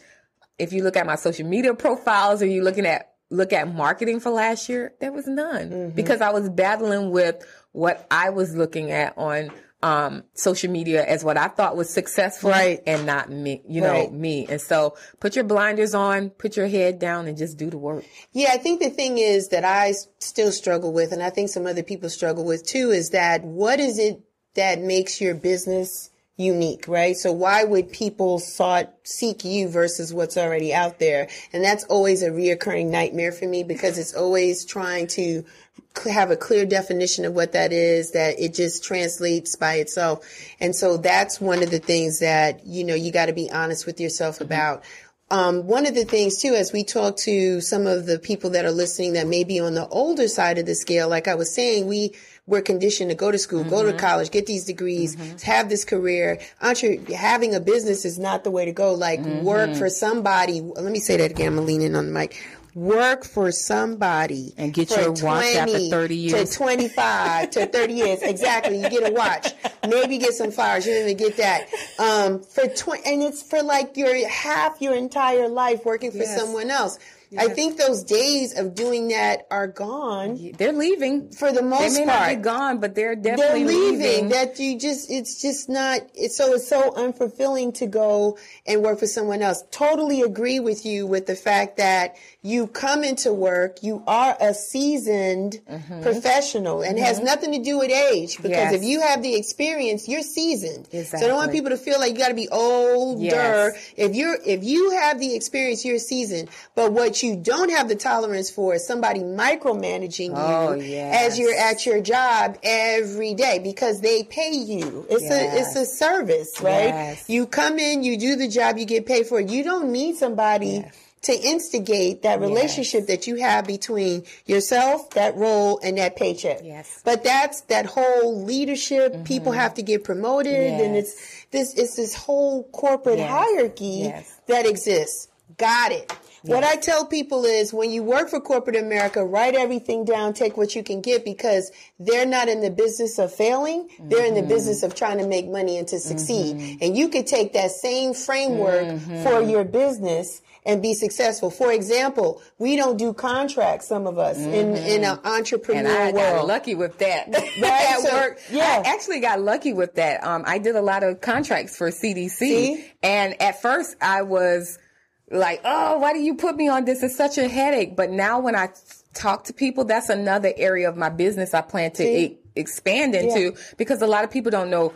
[SPEAKER 2] if you look at my social media profiles or you're looking at look at marketing for last year, there was none
[SPEAKER 1] Mm-hmm.
[SPEAKER 2] because I was battling with what I was looking at on um, social media as what I thought was successful
[SPEAKER 1] Right.
[SPEAKER 2] and not me, you know,
[SPEAKER 1] Right.
[SPEAKER 2] me. And so put your blinders on, put your head down and just do the work.
[SPEAKER 1] Yeah, I think the thing is that I still struggle with, and I think some other people struggle with too, is that what is it that makes your business unique, right? So why would people sought seek you versus what's already out there? And that's always a reoccurring nightmare for me because it's always trying to have a clear definition of what that is, that it just translates by itself. And so that's one of the things that, you know, you got to be honest with yourself about. Um, one of the things too, as we talk to some of the people that are listening that may be on the older side of the scale, like I was saying, we were conditioned to go to school, go to mm-hmm. college, get these degrees, mm-hmm. have this career. Entre- having a business is not the way to go. Like work mm-hmm. for somebody. Let me say that again. I'm gonna lean in on the mic. Work for somebody
[SPEAKER 2] And get your watch after 30 years.
[SPEAKER 1] to 25 to 30 years. Exactly. You get a watch. Maybe get some flowers. You didn't even get that. Um, for 20, and it's for like your half your entire life working for
[SPEAKER 2] Yes.
[SPEAKER 1] someone else. I think those days of doing that are gone
[SPEAKER 2] They're leaving.
[SPEAKER 1] for the most They
[SPEAKER 2] may not be gone, but they're
[SPEAKER 1] They're
[SPEAKER 2] definitely
[SPEAKER 1] leaving. That you just, it's just not, it's so, it's so unfulfilling to go and work for someone else. Totally agree with you with the fact that you come into work, you are a seasoned professional and it has nothing to do with age because
[SPEAKER 2] Mm-hmm. Yes.
[SPEAKER 1] if you have the experience, you're seasoned. So I don't want people to feel like you got to be older.
[SPEAKER 2] Yes.
[SPEAKER 1] If you're, if you have the experience, you're seasoned. But what you don't have the tolerance for is somebody micromanaging
[SPEAKER 2] Oh,
[SPEAKER 1] you
[SPEAKER 2] yes.
[SPEAKER 1] as you're at your job every day because they pay you. It's a it's a service, right? You come in, you do the job, you get paid for it. You don't need somebody. To instigate that relationship that you have between yourself, that role, and that paycheck.
[SPEAKER 2] Yes. Mm-hmm.
[SPEAKER 1] But that's that whole leadership. People have to get promoted, and it's this it's this whole corporate
[SPEAKER 2] Yes.
[SPEAKER 1] hierarchy
[SPEAKER 2] Yes.
[SPEAKER 1] that exists. Got it. What I tell people is when you work for corporate America, write everything down, take what you can get because they're not in the business of failing. They're
[SPEAKER 2] Mm-hmm.
[SPEAKER 1] in the business of trying to make money and to succeed. And you could take that same framework
[SPEAKER 2] Mm-hmm.
[SPEAKER 1] for your business and be successful. For example, we don't do contracts, some of us, in, in an entrepreneur
[SPEAKER 2] Mm-hmm. And I
[SPEAKER 1] world.
[SPEAKER 2] got lucky with that
[SPEAKER 1] Right,
[SPEAKER 2] at
[SPEAKER 1] so-
[SPEAKER 2] work.
[SPEAKER 1] yeah.
[SPEAKER 2] I actually got lucky with that. Um, I did a lot of contracts for CDC,
[SPEAKER 1] See?
[SPEAKER 2] and at first I was like, "Oh, why do you put me on this? It's such a headache." But now when I talk to people, that's another area of my business I plan to e- expand into because a lot of people don't know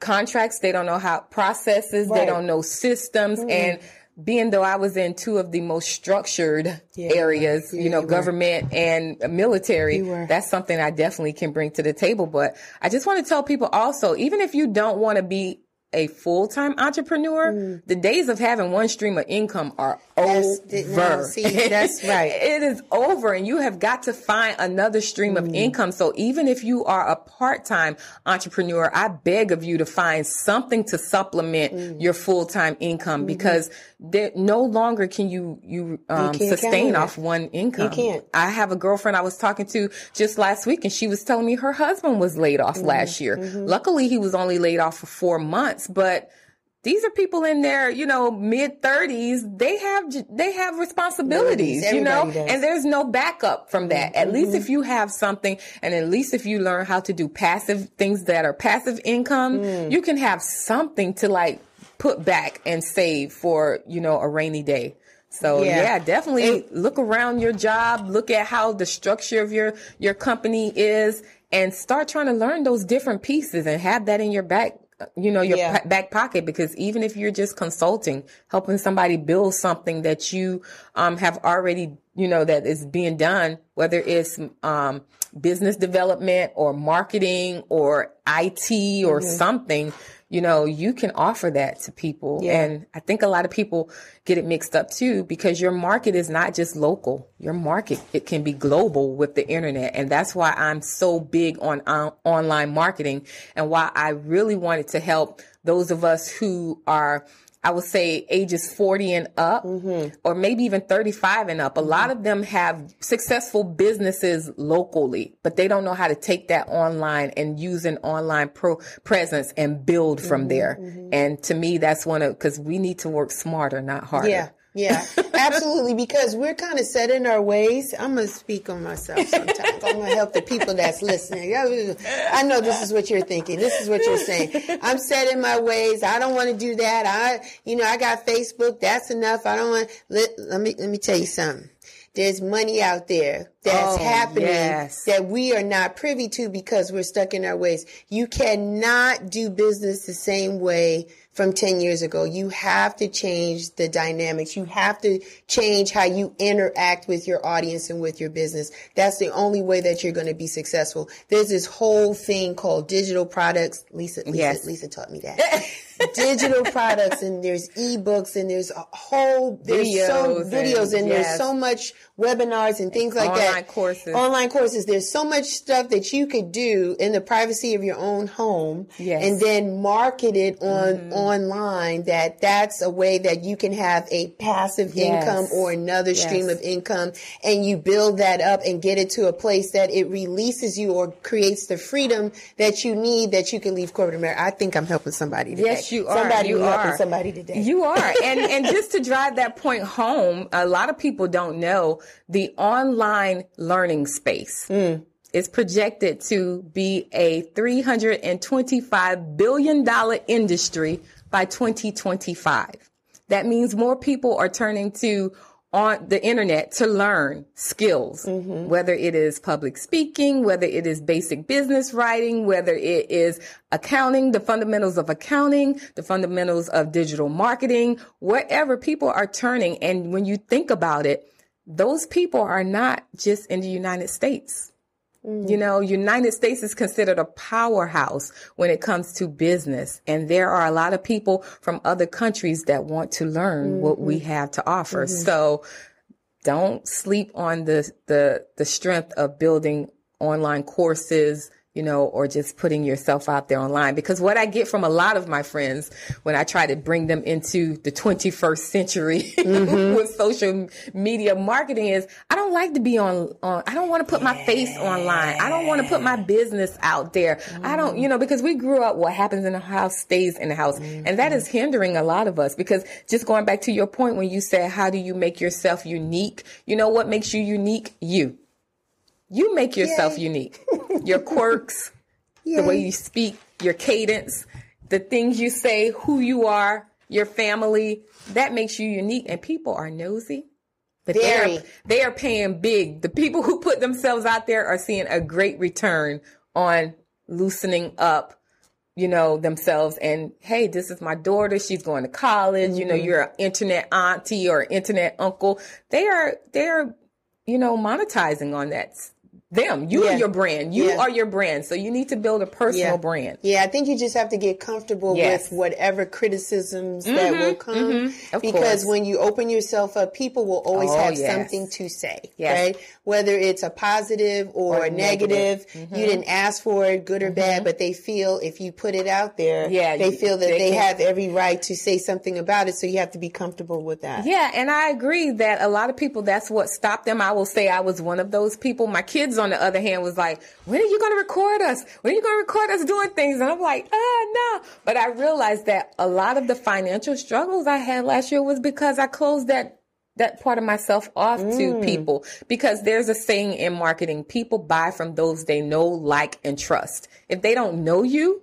[SPEAKER 2] contracts, they don't know how processes, they don't know systems, and being though I was in two of the most structured
[SPEAKER 1] Yeah,
[SPEAKER 2] areas,
[SPEAKER 1] yeah,
[SPEAKER 2] you know,
[SPEAKER 1] you were.
[SPEAKER 2] government and military, that's something I definitely can bring to the table. But I just want to tell people also, even if you don't want to be a full-time entrepreneur, mm. the days of having one stream of income are
[SPEAKER 1] That's-
[SPEAKER 2] over.
[SPEAKER 1] no, see, that's right.
[SPEAKER 2] it is over and you have got to find another stream
[SPEAKER 1] Mm.
[SPEAKER 2] of income. So even if you are a part-time entrepreneur, I beg of you to find something to supplement
[SPEAKER 1] Mm.
[SPEAKER 2] your full-time income because there, no longer can you, you, um,
[SPEAKER 1] Mm-hmm.
[SPEAKER 2] sustain off
[SPEAKER 1] it.
[SPEAKER 2] one income.
[SPEAKER 1] You can't.
[SPEAKER 2] I have a girlfriend I was talking to just last week and she was telling me her husband was laid off
[SPEAKER 1] Mm-hmm.
[SPEAKER 2] last year. Luckily he was only laid off for four months, but these are people in their, you know, mid thirties. They have, they have responsibilities, you know,
[SPEAKER 1] does.
[SPEAKER 2] and there's no backup from that. At least if you have something and at least if you learn how to do passive things that are passive income, you can have something to like put back and save for, you know, a rainy day. So
[SPEAKER 1] Yeah.
[SPEAKER 2] yeah, definitely look around your job, look at how the structure of your your company is and start trying to learn those different pieces and have that in your back you know your
[SPEAKER 1] Yeah.
[SPEAKER 2] back pocket because even if you're just consulting helping somebody build something that you um have already you know that is being done whether it's um business development or marketing or IT or
[SPEAKER 1] Mm-hmm.
[SPEAKER 2] something you know you can offer that to people
[SPEAKER 1] Yeah.
[SPEAKER 2] and I think a lot of people get it mixed up too because your market is not just local. Your market it can be global with the internet, and that's why I'm so big on, on online marketing and why I really wanted to help those of us who are I would say ages 40 and up, mm-hmm. or maybe even 35 and up. A mm-hmm. lot of them have successful businesses locally, but they don't know how to take that online and use an online pro presence and build from mm-hmm. there. And to me, that's one of, cause we need to work smarter, not harder.
[SPEAKER 1] Yeah, yeah, absolutely. Because we're kind of set in our ways. I'm gonna speak on myself sometimes. I'm gonna help the people that's listening. I know this is what you're thinking. This is what you're saying. I'm set in my ways. I don't want to do that. I, you know, I got Facebook. That's enough. I don't want. Let, let me let me tell you something. There's money out there that's
[SPEAKER 2] Oh,
[SPEAKER 1] happening
[SPEAKER 2] yes.
[SPEAKER 1] that we are not privy to because we're stuck in our ways. You cannot do business the same way from 10 years ago. You have to change the dynamics. You have to change how you interact with your audience and with your business. That's the only way that you're going to be successful. There's this whole thing called digital products. Lisa, Lisa,
[SPEAKER 2] Yes.
[SPEAKER 1] Lisa taught me that. digital products and there's ebooks and there's a whole there's so
[SPEAKER 2] Videos and-
[SPEAKER 1] videos and, there's
[SPEAKER 2] yes.
[SPEAKER 1] so much webinars and things like that
[SPEAKER 2] Online courses.
[SPEAKER 1] online courses there's so much stuff that you could do in the privacy of your own home
[SPEAKER 2] Yes. Mm-hmm.
[SPEAKER 1] and then market it on online that that's a way that you can have a passive
[SPEAKER 2] Yes.
[SPEAKER 1] income or another stream of income and you build that up and get it to a place that it releases you or creates the freedom that you need that you can leave corporate America. I think I'm helping somebody today.
[SPEAKER 2] Yes, you are.
[SPEAKER 1] Somebody
[SPEAKER 2] you are.
[SPEAKER 1] somebody today.
[SPEAKER 2] You are. And and just to drive that point home, a lot of people don't know the online learning space.
[SPEAKER 1] Mm.
[SPEAKER 2] is projected to be a $325 billion industry by 2025. That means more people are turning to on the internet to learn skills, mm-hmm. whether it is public speaking, whether it is basic business writing, whether it is accounting, the fundamentals of accounting, the fundamentals of digital marketing, wherever people are turning. And when you think about it, those people are not just in the United States. You mm. know, United States is considered a powerhouse when it comes to business. And there are a lot of people from other countries that want to learn what we mm-hmm. have to offer. Mm-hmm. So don't sleep on the, the, the strength of building online courses, you know, or just putting yourself out there online. Because what I get from a lot of my friends when I try to bring them into the 21st century mm-hmm. with social media marketing is I don't like to be on, on I don't want to put my face online. I don't want to put my business out there. Mm. I don't, you know, because we grew up what happens in the house stays in the house. Mm-hmm. And that is hindering a lot of us because just going back to your point when you said, how do you make yourself unique? You know what makes you unique? You. You make yourself Yay. unique. Your quirks, the way you speak, your cadence, the things you say, who you are, your family, that makes you unique. And people are nosy. But they are, they are paying big. The people who put themselves out there are seeing a great return on loosening up, you know, themselves. And hey, this is my daughter. She's going to college. Mm-hmm. You know, mm-hmm. you're an internet auntie or internet uncle. They are, they are, you know, monetizing on that them. You yeah. are your brand. You yeah. are your brand. So you need to build a personal
[SPEAKER 1] yeah.
[SPEAKER 2] brand.
[SPEAKER 1] Yeah, I think you just have to get comfortable yes. with whatever criticisms mm-hmm. that will come. Mm-hmm. Because course. when you open yourself up, people will always oh, have yes. something to say, yes. right? Whether it's a positive or, or a negative, negative. Mm-hmm. you didn't ask for it, good or bad, mm-hmm. but they feel if you put it out there, yeah, they feel that they, they have every right to say something about it. So you have to be comfortable with that.
[SPEAKER 2] Yeah, and I agree that a lot of people, that's what stopped them. I will say I was one of those people. My kids on the other hand, was like, when are you going to record us? When are you going to record us doing things? And I'm like, ah, no. But I realized that a lot of the financial struggles I had last year was because I closed that that part of myself off mm. to people because there's a saying in marketing people buy from those they know like and trust if they don't know you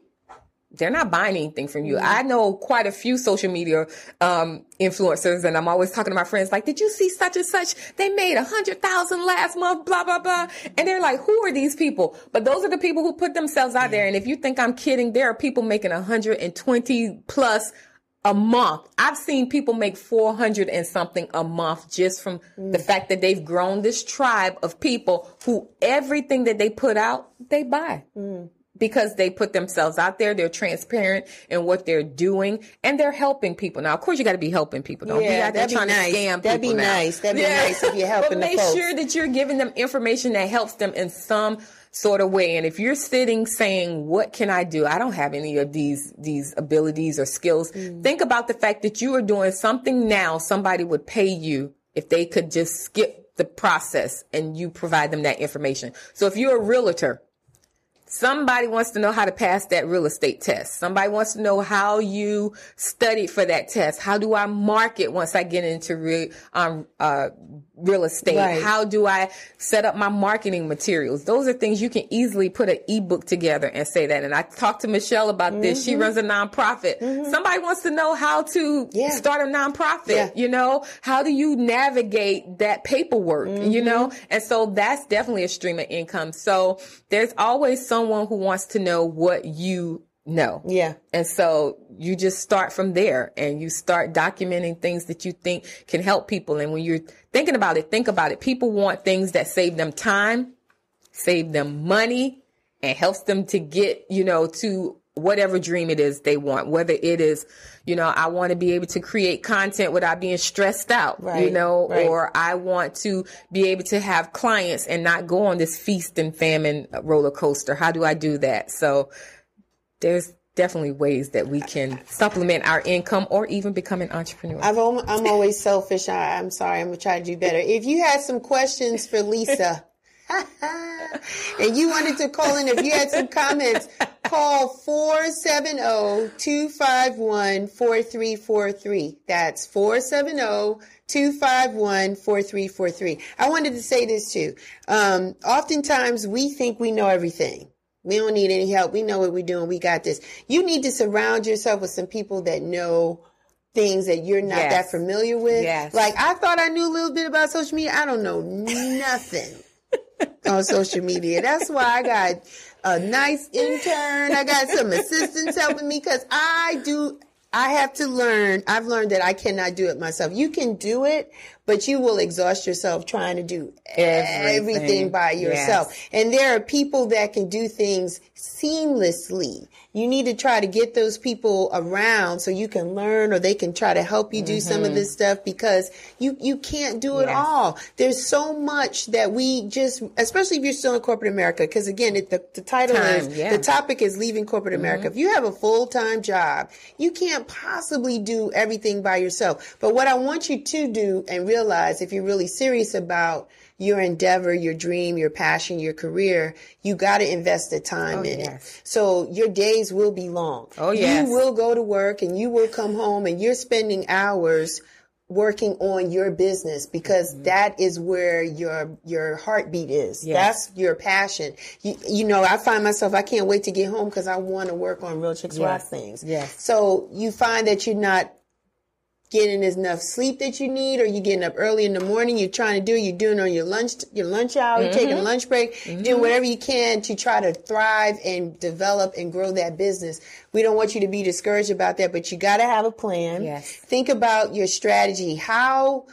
[SPEAKER 2] they're not buying anything from you. Mm-hmm. I know quite a few social media um, influencers, and I'm always talking to my friends like, "Did you see such and such? They made a hundred thousand last month, blah blah blah." And they're like, "Who are these people?" But those are the people who put themselves out there. And if you think I'm kidding, there are people making a 120 plus a month. I've seen people make 400 and something a month just from mm. the fact that they've grown this tribe of people who everything that they put out, they buy. Mm because they put themselves out there. They're transparent in what they're doing and they're helping people. Now, of course, you got to be helping people. Don't yeah, be out there trying nice. to scam
[SPEAKER 1] that'd
[SPEAKER 2] people.
[SPEAKER 1] That'd be nice. That'd yeah. be nice if you're helping
[SPEAKER 2] But make sure that you're giving them information that helps them in some sort of way. And if you're sitting saying, what can I do? I don't have any of these, these abilities or skills. Mm. Think about the fact that you are doing something now somebody would pay you if they could just skip the process and you provide them that information. So if you're a realtor, Somebody wants to know how to pass that real estate test. Somebody wants to know how you studied for that test. How do I market once I get into real, um, uh, real estate? Right. How do I set up my marketing materials? Those are things you can easily put an ebook together and say that. And I talked to Michelle about mm-hmm. this. She mm-hmm. runs a nonprofit. Mm-hmm. Somebody wants to know how to yeah. start a nonprofit. Yeah. You know, how do you navigate that paperwork? Mm-hmm. You know, and so that's definitely a stream of income. So there's always someone who wants to know what you know.
[SPEAKER 1] Yeah.
[SPEAKER 2] And so you just start from there and you start documenting things that you think can help people. And when you're thinking about it, think about it. People want things that save them time, save them money, and helps them to get, you know, to whatever dream it is they want, whether it is, you know, I want to be able to create content without being stressed out, right, you know, right. or I want to be able to have clients and not go on this feast and famine roller coaster. How do I do that? So there's definitely ways that we can supplement our income or even become an entrepreneur.
[SPEAKER 1] i am always selfish. I, I'm sorry. I'm going to try to do better. If you had some questions for Lisa, and you wanted to call in, if you had some comments, call 470-251-4343. That's 470-251-4343. I wanted to say this too. Um, oftentimes we think we know everything. We don't need any help. We know what we're doing. We got this. You need to surround yourself with some people that know things that you're not yes. that familiar with. Yes. Like I thought I knew a little bit about social media. I don't know nothing on social media. That's why I got a nice intern. I got some assistants helping me because I do I have to learn. I've learned that I cannot do it myself. You can do it, but you will exhaust yourself trying to do everything,
[SPEAKER 2] Everything.
[SPEAKER 1] by yourself.
[SPEAKER 2] Yes.
[SPEAKER 1] And there are people that can do things seamlessly. You need to try to get those people around so you can learn or they can try to help you do some of mm-hmm. this stuff because you, you can't do it
[SPEAKER 2] Yes.
[SPEAKER 1] all. There's so much that we just, especially if you're still in corporate America, because again, it, the, the title
[SPEAKER 2] Time,
[SPEAKER 1] is,
[SPEAKER 2] yeah.
[SPEAKER 1] the topic is leaving corporate America. Mm-hmm. If you have a full-time job, you can't possibly do everything by yourself. But what I want you to do and realize if you're really serious about your endeavor, your dream, your passion, your career, you got to invest the time in
[SPEAKER 2] yes.
[SPEAKER 1] it. So your days will be long.
[SPEAKER 2] Oh, yes.
[SPEAKER 1] You will go to work and you will come home and you're spending hours working on your business because
[SPEAKER 2] Mm-hmm.
[SPEAKER 1] that is where your your heartbeat is.
[SPEAKER 2] Yes.
[SPEAKER 1] That's your passion. You, you know, I find myself I can't wait to get home because I want to work on Real Chicks Rock things.
[SPEAKER 2] Yes.
[SPEAKER 1] So you find that you're not getting enough sleep that you need, or you're getting up early in the morning. You're trying to do. You're doing on your lunch your lunch hour. You're taking a lunch break. You're doing mm-hmm. whatever you can to try to thrive and develop and grow that business. We don't want you to be discouraged about that, but you got to have a plan.
[SPEAKER 2] Yes.
[SPEAKER 1] Think about your strategy. How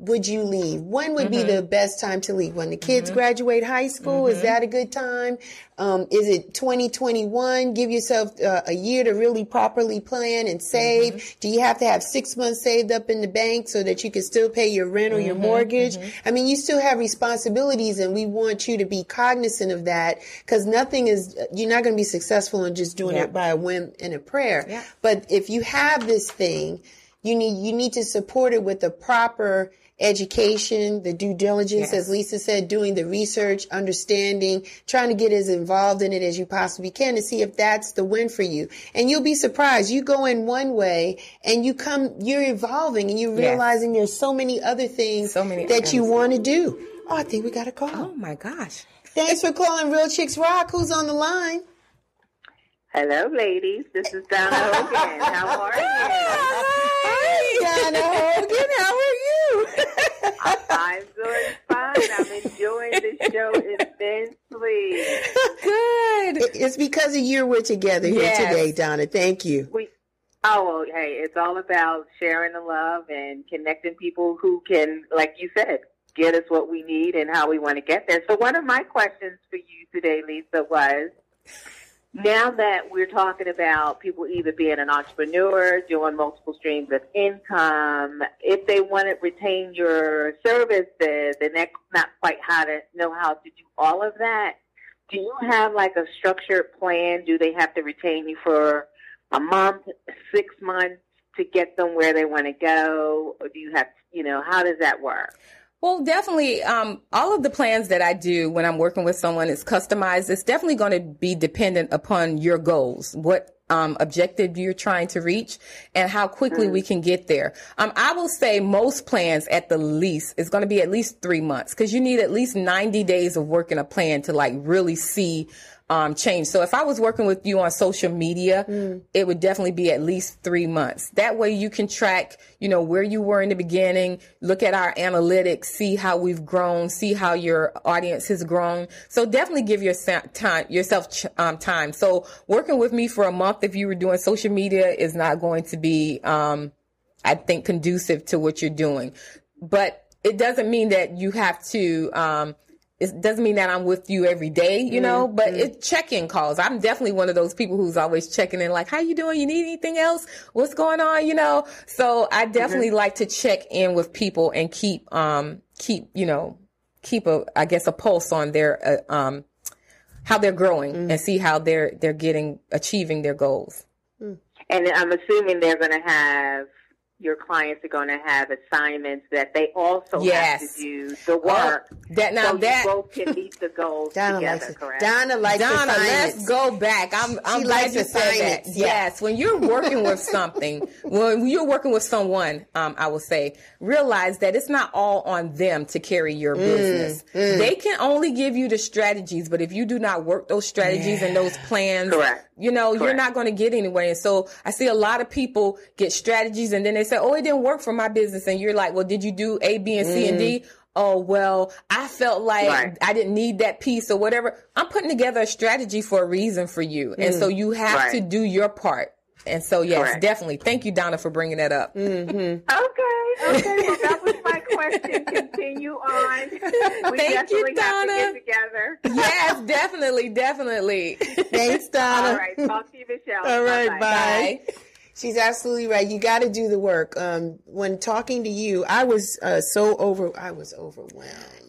[SPEAKER 1] would you leave? When would be the mm-hmm. best time to leave? When the kids mm-hmm. graduate high school? Is mm-hmm. that a good time? Um, is it 2021? Give yourself uh, a year to really properly plan and save. Do you have to have six months saved up in the bank so that you can still pay your rent or your mortgage? I mean, you still have responsibilities and we want you to be cognizant of that because nothing is, you're not going to be successful in just doing
[SPEAKER 2] Yeah.
[SPEAKER 1] it by a whim and a prayer.
[SPEAKER 2] Yeah.
[SPEAKER 1] But if you have this thing, you need you need to support it with the proper education, the due diligence,
[SPEAKER 2] Yes.
[SPEAKER 1] as Lisa said, doing the research, understanding, trying to get as involved in it as you possibly can to see if that's the win for you. And you'll be surprised. You go in one way and you come, you're evolving and you're
[SPEAKER 2] Yes.
[SPEAKER 1] realizing there's so many other things
[SPEAKER 2] So many
[SPEAKER 1] that you want to do. Oh, I think we got a call.
[SPEAKER 2] Oh my gosh.
[SPEAKER 1] Thanks for calling Real Chicks Rock. Who's on the line?
[SPEAKER 3] Hello, ladies. This is Donna Hogan. How are you?
[SPEAKER 2] Hi, Donna Hogan. How are you?
[SPEAKER 3] I'm doing fine. I'm enjoying the show immensely.
[SPEAKER 2] Good.
[SPEAKER 1] It's because of you we're together here
[SPEAKER 2] Yes.
[SPEAKER 1] today, Donna. Thank you.
[SPEAKER 3] We, oh, well, hey, it's all about sharing the love and connecting people who can, like you said, get us what we need and how we want to get there. So, one of my questions for you today, Lisa, was now that we're talking about people either being an entrepreneur, doing multiple streams of income, if they want to retain your services and they're not quite how to know how to do all of that, do you have like a structured plan? Do they have to retain you for a month, six months to get them where they want to go? Or do you have, you know, how does that work?
[SPEAKER 2] Well, definitely, um, all of the plans that I do when I'm working with someone is customized. It's definitely going to be dependent upon your goals, what um, objective you're trying to reach, and how quickly we can get there. Um, I will say most plans, at the least, is going to be at least three months because you need at least 90 days of working a plan to like really see um, change. So if I was working with you on social media, it would definitely be at least three months. That way you can track, you know, where you were in the beginning, look at our analytics, see how we've grown, see how your audience has grown. So definitely give your time, yourself ch- um, time. So working with me for a month, if you were doing social media is not going to be, um, I think conducive to what you're doing, but it doesn't mean that you have to, um, it doesn't mean that I'm with you every day, you know, but it's check-in calls. I'm definitely one of those people who's always checking in, like, how you doing? You need anything else? What's going on? You know, so I definitely like to check in with people and keep, um, keep, you know, keep a, I guess, a pulse on their, uh, um, how they're growing and see how they're, they're getting, achieving their goals.
[SPEAKER 3] And I'm assuming they're going to have your clients are going to have assignments that they also
[SPEAKER 2] Yes.
[SPEAKER 3] have to do the work.
[SPEAKER 2] Oh, that now
[SPEAKER 3] so
[SPEAKER 2] that
[SPEAKER 3] you both can meet the goals
[SPEAKER 1] Donna
[SPEAKER 3] together,
[SPEAKER 1] likes it.
[SPEAKER 3] correct?
[SPEAKER 1] Donna likes
[SPEAKER 2] Donna,
[SPEAKER 1] assignments.
[SPEAKER 2] let's go back. I'm, I'm
[SPEAKER 1] She
[SPEAKER 2] glad
[SPEAKER 1] likes
[SPEAKER 2] you said that.
[SPEAKER 1] assignments, yeah.
[SPEAKER 2] Yes, when you're working with something, when you're working with someone, um, I will say, realize that it's not all on them to carry your
[SPEAKER 1] Mm,
[SPEAKER 2] business. They can only give you the strategies, but if you do not work those strategies and those plans,
[SPEAKER 3] Correct.
[SPEAKER 2] you know, you're not going to get anywhere. And so I see a lot of people get strategies and then they say, oh, it didn't work for my business. And you're like, well, did you do A, B, and C and mm. D? Oh, well, I felt like
[SPEAKER 3] Right.
[SPEAKER 2] I didn't need that piece or whatever. I'm putting together a strategy for a reason for you. And so mm. you have
[SPEAKER 3] Right.
[SPEAKER 2] to do your part. And so, yes,
[SPEAKER 3] Correct.
[SPEAKER 2] definitely. Thank you, Donna, for bringing that up. Mm-hmm.
[SPEAKER 3] Okay. Okay. Well, that was my question. Continue on. We
[SPEAKER 2] Thank
[SPEAKER 3] definitely
[SPEAKER 2] you,
[SPEAKER 3] have to
[SPEAKER 2] Donna.
[SPEAKER 3] get together.
[SPEAKER 2] yes, definitely, definitely.
[SPEAKER 1] Thanks, Donna.
[SPEAKER 3] All right. Talk to you, Michelle.
[SPEAKER 1] All right,
[SPEAKER 3] Bye-bye.
[SPEAKER 1] bye.
[SPEAKER 2] Bye.
[SPEAKER 1] She's absolutely right. You got to do the work. Um, when talking to you, I was uh, so over. I was overwhelmed.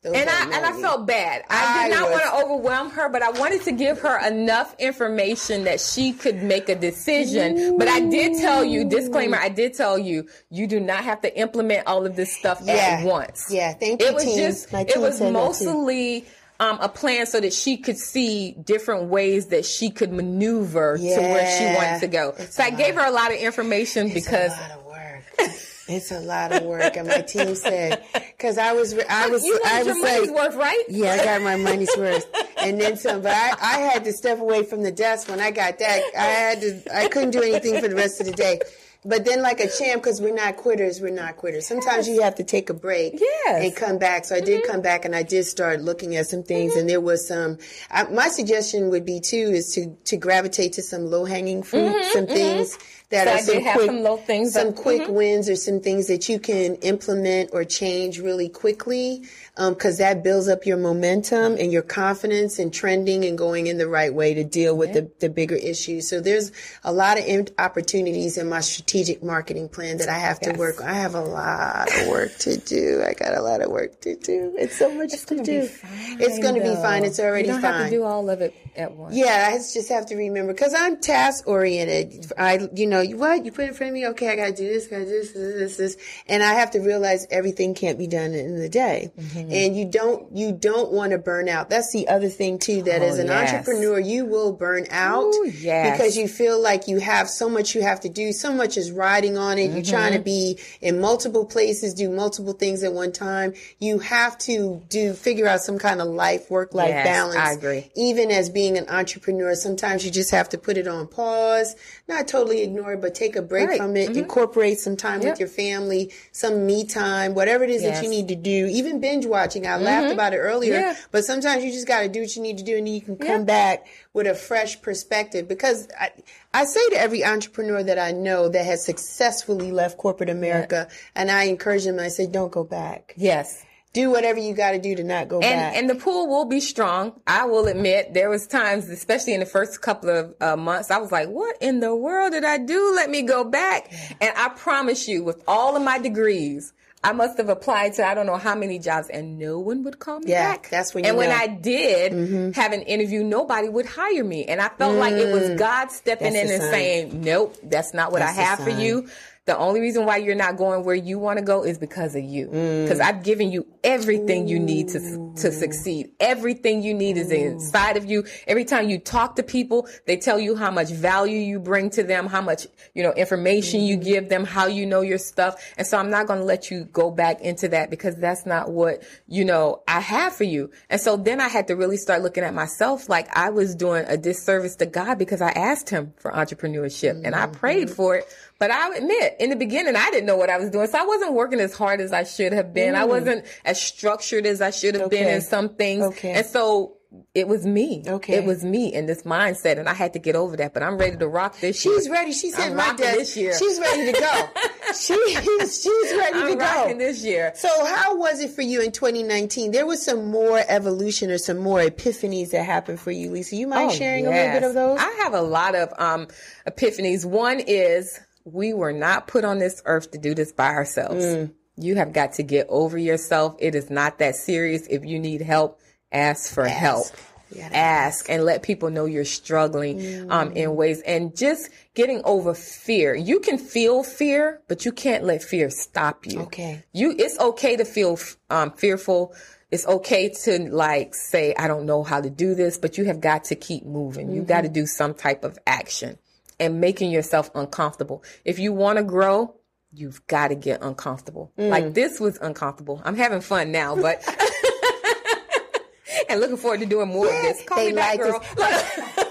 [SPEAKER 1] Those
[SPEAKER 2] And I and I felt bad. I
[SPEAKER 1] I
[SPEAKER 2] did not
[SPEAKER 1] was-
[SPEAKER 2] want to overwhelm her, but I wanted to give her enough information that she could make a decision. But I did tell you, disclaimer, I did tell you, you do not have to implement all of this stuff
[SPEAKER 1] Yeah.
[SPEAKER 2] at once.
[SPEAKER 1] Yeah, thank you,
[SPEAKER 2] It was
[SPEAKER 1] team.
[SPEAKER 2] just
[SPEAKER 1] My
[SPEAKER 2] it was mostly um, a plan so that she could see different ways that she could maneuver to where she wanted to go.
[SPEAKER 1] It's
[SPEAKER 2] so I gave her a lot of information because
[SPEAKER 1] it's a lot of work. it's a lot of work, and my team said because I was I was
[SPEAKER 2] you
[SPEAKER 1] I
[SPEAKER 2] your
[SPEAKER 1] was
[SPEAKER 2] money's
[SPEAKER 1] like.
[SPEAKER 2] worth, right?
[SPEAKER 1] Yeah, I got my money's worth, and then some. But I, I had to step away from the desk when I got that. I had to. I couldn't do anything for the rest of the day. But then, like a champ, because we're not quitters, we're not quitters. Sometimes you have to take a break
[SPEAKER 2] Yes.
[SPEAKER 1] and come back. So I did come back, and I did start looking at some things, and there was some. I, my suggestion would be too is to to gravitate to some low hanging fruit, some things that
[SPEAKER 2] So
[SPEAKER 1] are
[SPEAKER 2] I
[SPEAKER 1] some quick,
[SPEAKER 2] some low things
[SPEAKER 1] some
[SPEAKER 2] up.
[SPEAKER 1] quick wins, or some things that you can implement or change really quickly, because that builds up your momentum and your confidence and trending and going in the right way to deal with the, the bigger issues. So there's a lot of opportunities in my strategic marketing plan that I have to
[SPEAKER 2] Yes.
[SPEAKER 1] work. I have a lot of work to do. I got a lot of work to do. It's so much to
[SPEAKER 2] gonna
[SPEAKER 1] do.
[SPEAKER 2] fine,
[SPEAKER 1] it's going to be fine. It's already
[SPEAKER 2] you don't
[SPEAKER 1] fine.
[SPEAKER 2] have to do all of it at once.
[SPEAKER 1] Yeah, I just have to remember because I'm task oriented. I, you know, you what you put in front of me. Okay, I got to do this, got to do this, this, this, this, and I have to realize everything can't be done in the day.
[SPEAKER 2] Mm-hmm.
[SPEAKER 1] And you don't, you don't want to burn out. That's the other thing too. That
[SPEAKER 2] Oh,
[SPEAKER 1] as an
[SPEAKER 2] yes.
[SPEAKER 1] entrepreneur, you will burn out
[SPEAKER 2] Ooh, yes.
[SPEAKER 1] because you feel like you have so much you have to do. So much is riding on it. You're trying
[SPEAKER 2] Mm-hmm.
[SPEAKER 1] to be in multiple places, do multiple things at one time. You have to do figure out some kind of life work life
[SPEAKER 2] Yes,
[SPEAKER 1] balance
[SPEAKER 2] I agree.
[SPEAKER 1] even as being an entrepreneur, sometimes you just have to put it on pause, not totally ignore it, but take a break
[SPEAKER 2] Right.
[SPEAKER 1] from it, mm-hmm. incorporate some time
[SPEAKER 2] Yep.
[SPEAKER 1] with your family, some me time, whatever it is that you need to do. Even binge watching, I mm-hmm. laughed about it earlier,
[SPEAKER 2] Yeah.
[SPEAKER 1] but sometimes you just got to do what you need to do and then you can come back with a fresh perspective because I, I say to every entrepreneur that I know that has successfully left corporate America and I encourage them, I say, don't go back.
[SPEAKER 2] Yes.
[SPEAKER 1] Do whatever you got to do to not go back.
[SPEAKER 2] And and the pool will be strong. I will admit there was times, especially in the first couple of uh, months, I was like, "What in the world did I do? Let me go back." And I promise you, with all of my degrees, I must have applied to I don't know how many jobs, and no one would call me
[SPEAKER 1] Yeah,
[SPEAKER 2] back.
[SPEAKER 1] that's when you
[SPEAKER 2] And when
[SPEAKER 1] know. Mm-hmm.
[SPEAKER 2] I did have an interview, nobody would hire me, and I felt like it was God stepping
[SPEAKER 1] Mm. That's
[SPEAKER 2] in and
[SPEAKER 1] sign.
[SPEAKER 2] saying, "Nope, that's not what
[SPEAKER 1] That's
[SPEAKER 2] I have for you." The only reason why you're not going where you want to go is because of you.
[SPEAKER 1] Mm.
[SPEAKER 2] Because I've given you everything you need to to succeed. Everything you need is inside of you. Every time you talk to people, they tell you how much value you bring to them, how much, you know, information you give them, how you know your stuff. And so I'm not going to let you go back into that because that's not what, you know, I have for you. And so then I had to really start looking at myself like I was doing a disservice to God because I asked him for entrepreneurship and I prayed for it. But I'll admit, in the beginning, I didn't know what I was doing. So I wasn't working as hard as I should have been. I wasn't as structured as I should have been in some things.
[SPEAKER 1] Okay.
[SPEAKER 2] And so it was me.
[SPEAKER 1] Okay.
[SPEAKER 2] It was me and this mindset. And I had to get over that. But I'm ready to rock this year.
[SPEAKER 1] She's ready. She's hitting my desk.
[SPEAKER 2] this year.
[SPEAKER 1] She's ready to go. she's she's ready to
[SPEAKER 2] I'm
[SPEAKER 1] go.
[SPEAKER 2] rocking this year.
[SPEAKER 1] So how was it for you in 2019? There was some more evolution or some more epiphanies that happened for you, Lisa. You mind sharing a little bit of those?
[SPEAKER 2] Oh, I have a lot of um, epiphanies. One is we were not put on this earth to do this by ourselves.
[SPEAKER 1] Mm.
[SPEAKER 2] You have got to get over yourself. It is not that serious. If you need help, ask for help.
[SPEAKER 1] You gotta
[SPEAKER 2] Ask and let people know you're struggling um, in ways and just getting over fear. You can feel fear, but you can't let fear stop you.
[SPEAKER 1] Okay.
[SPEAKER 2] You, it's okay to feel um, fearful. It's okay to like say, I don't know how to do this, but you have got to keep moving. You got to do some type of action and making yourself uncomfortable. If you want to grow, you've got to get uncomfortable. Mm. Like this was uncomfortable. I'm having fun now, but and looking forward to doing more of this. Call
[SPEAKER 1] they
[SPEAKER 2] me back,
[SPEAKER 1] like
[SPEAKER 2] girl.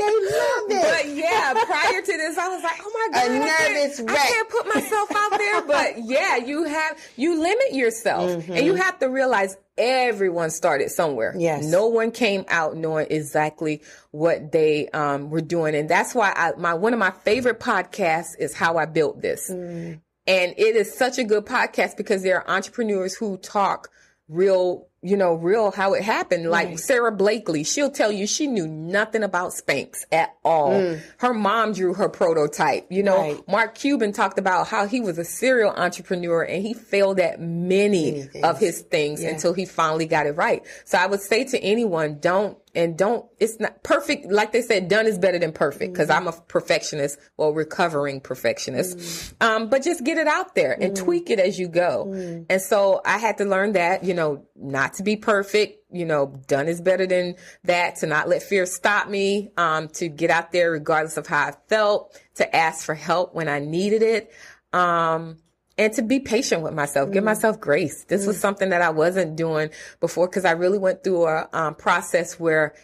[SPEAKER 1] They love it.
[SPEAKER 2] But yeah, prior to this, I was like, oh my
[SPEAKER 1] A
[SPEAKER 2] god, I can't-
[SPEAKER 1] nervous
[SPEAKER 2] I can't put myself out there. But yeah, you have you limit yourself, mm-hmm. and you have to realize everyone started somewhere.
[SPEAKER 1] Yes.
[SPEAKER 2] no one came out knowing exactly what they um, were doing, and that's why I, my one of my favorite podcasts is how I built this. And And it is such a good podcast because there are entrepreneurs who talk real you know, real how it happened. Like right. Sara Blakely, she'll tell you she knew nothing about Spanx at all. Mm. Her mom drew her prototype. You know, right. Mark Cuban talked about how he was a serial entrepreneur and he failed at many, many of his things yeah. until he finally got it right. So I would say to anyone, don't and don't it's not perfect like they said done is better than perfect because mm-hmm. i'm a perfectionist well recovering perfectionist mm-hmm. um, but just get it out there and mm-hmm. tweak it as you go mm. and so i had to learn that you know not to be perfect you know done is better than that to not let fear stop me um, to get out there regardless of how i felt to ask for help when i needed it um, and to be patient with myself, mm give myself grace. This mm was something that I wasn't doing before because I really went through a um, process where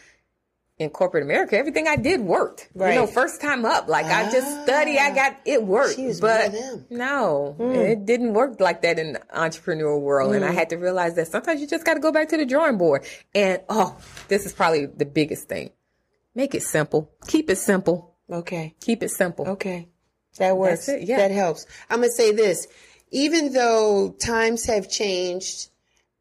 [SPEAKER 2] in corporate America, everything I did worked. Right. You know, first time up, like ah, I just study, I got it worked. But no, mm. it didn't work like that in the entrepreneurial world. Mm. And I mm. had to realize that sometimes you just got to go back to the drawing board. And oh, this is probably the biggest thing. Make it simple. Keep it simple.
[SPEAKER 1] Okay.
[SPEAKER 2] Keep it simple.
[SPEAKER 1] Okay. That works. Yeah. That helps. I'm going to say this. Even though times have changed,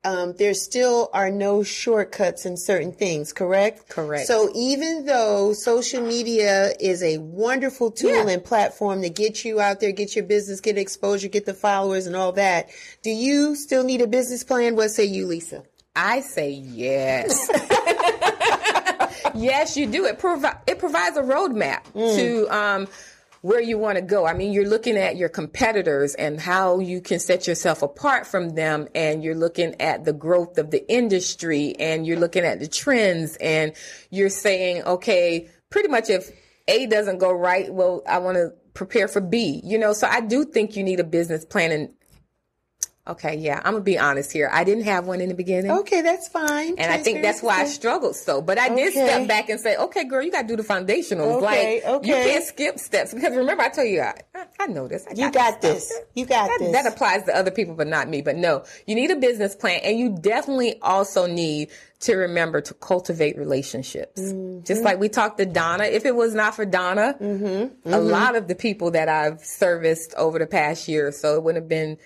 [SPEAKER 1] um, there still are no shortcuts in certain things, correct?
[SPEAKER 2] Correct.
[SPEAKER 1] So even though social media is a wonderful tool yeah. and platform to get you out there, get your business, get exposure, get the followers and all that, do you still need a business plan? What say you, Lisa?
[SPEAKER 2] I say yes. yes, you do. It provi- it provides a roadmap mm. to um, where you want to go. I mean, you're looking at your competitors and how you can set yourself apart from them. And you're looking at the growth of the industry and you're looking at the trends and you're saying, okay, pretty much if A doesn't go right, well, I want to prepare for B, you know, so I do think you need a business plan and Okay, yeah, I'm gonna be honest here. I didn't have one in the beginning.
[SPEAKER 1] Okay, that's fine.
[SPEAKER 2] And I think that's why I struggled so. But I did step back and say, okay, girl, you got to do the foundationals. Okay, like okay. you can't skip steps because remember I told you I, I know this. I
[SPEAKER 1] got you got this. this. You got
[SPEAKER 2] that,
[SPEAKER 1] this.
[SPEAKER 2] That applies to other people, but not me. But no, you need a business plan, and you definitely also need to remember to cultivate relationships. Mm-hmm. Just like we talked to Donna. If it was not for Donna, mm-hmm. Mm-hmm. a lot of the people that I've serviced over the past year, so it wouldn't have been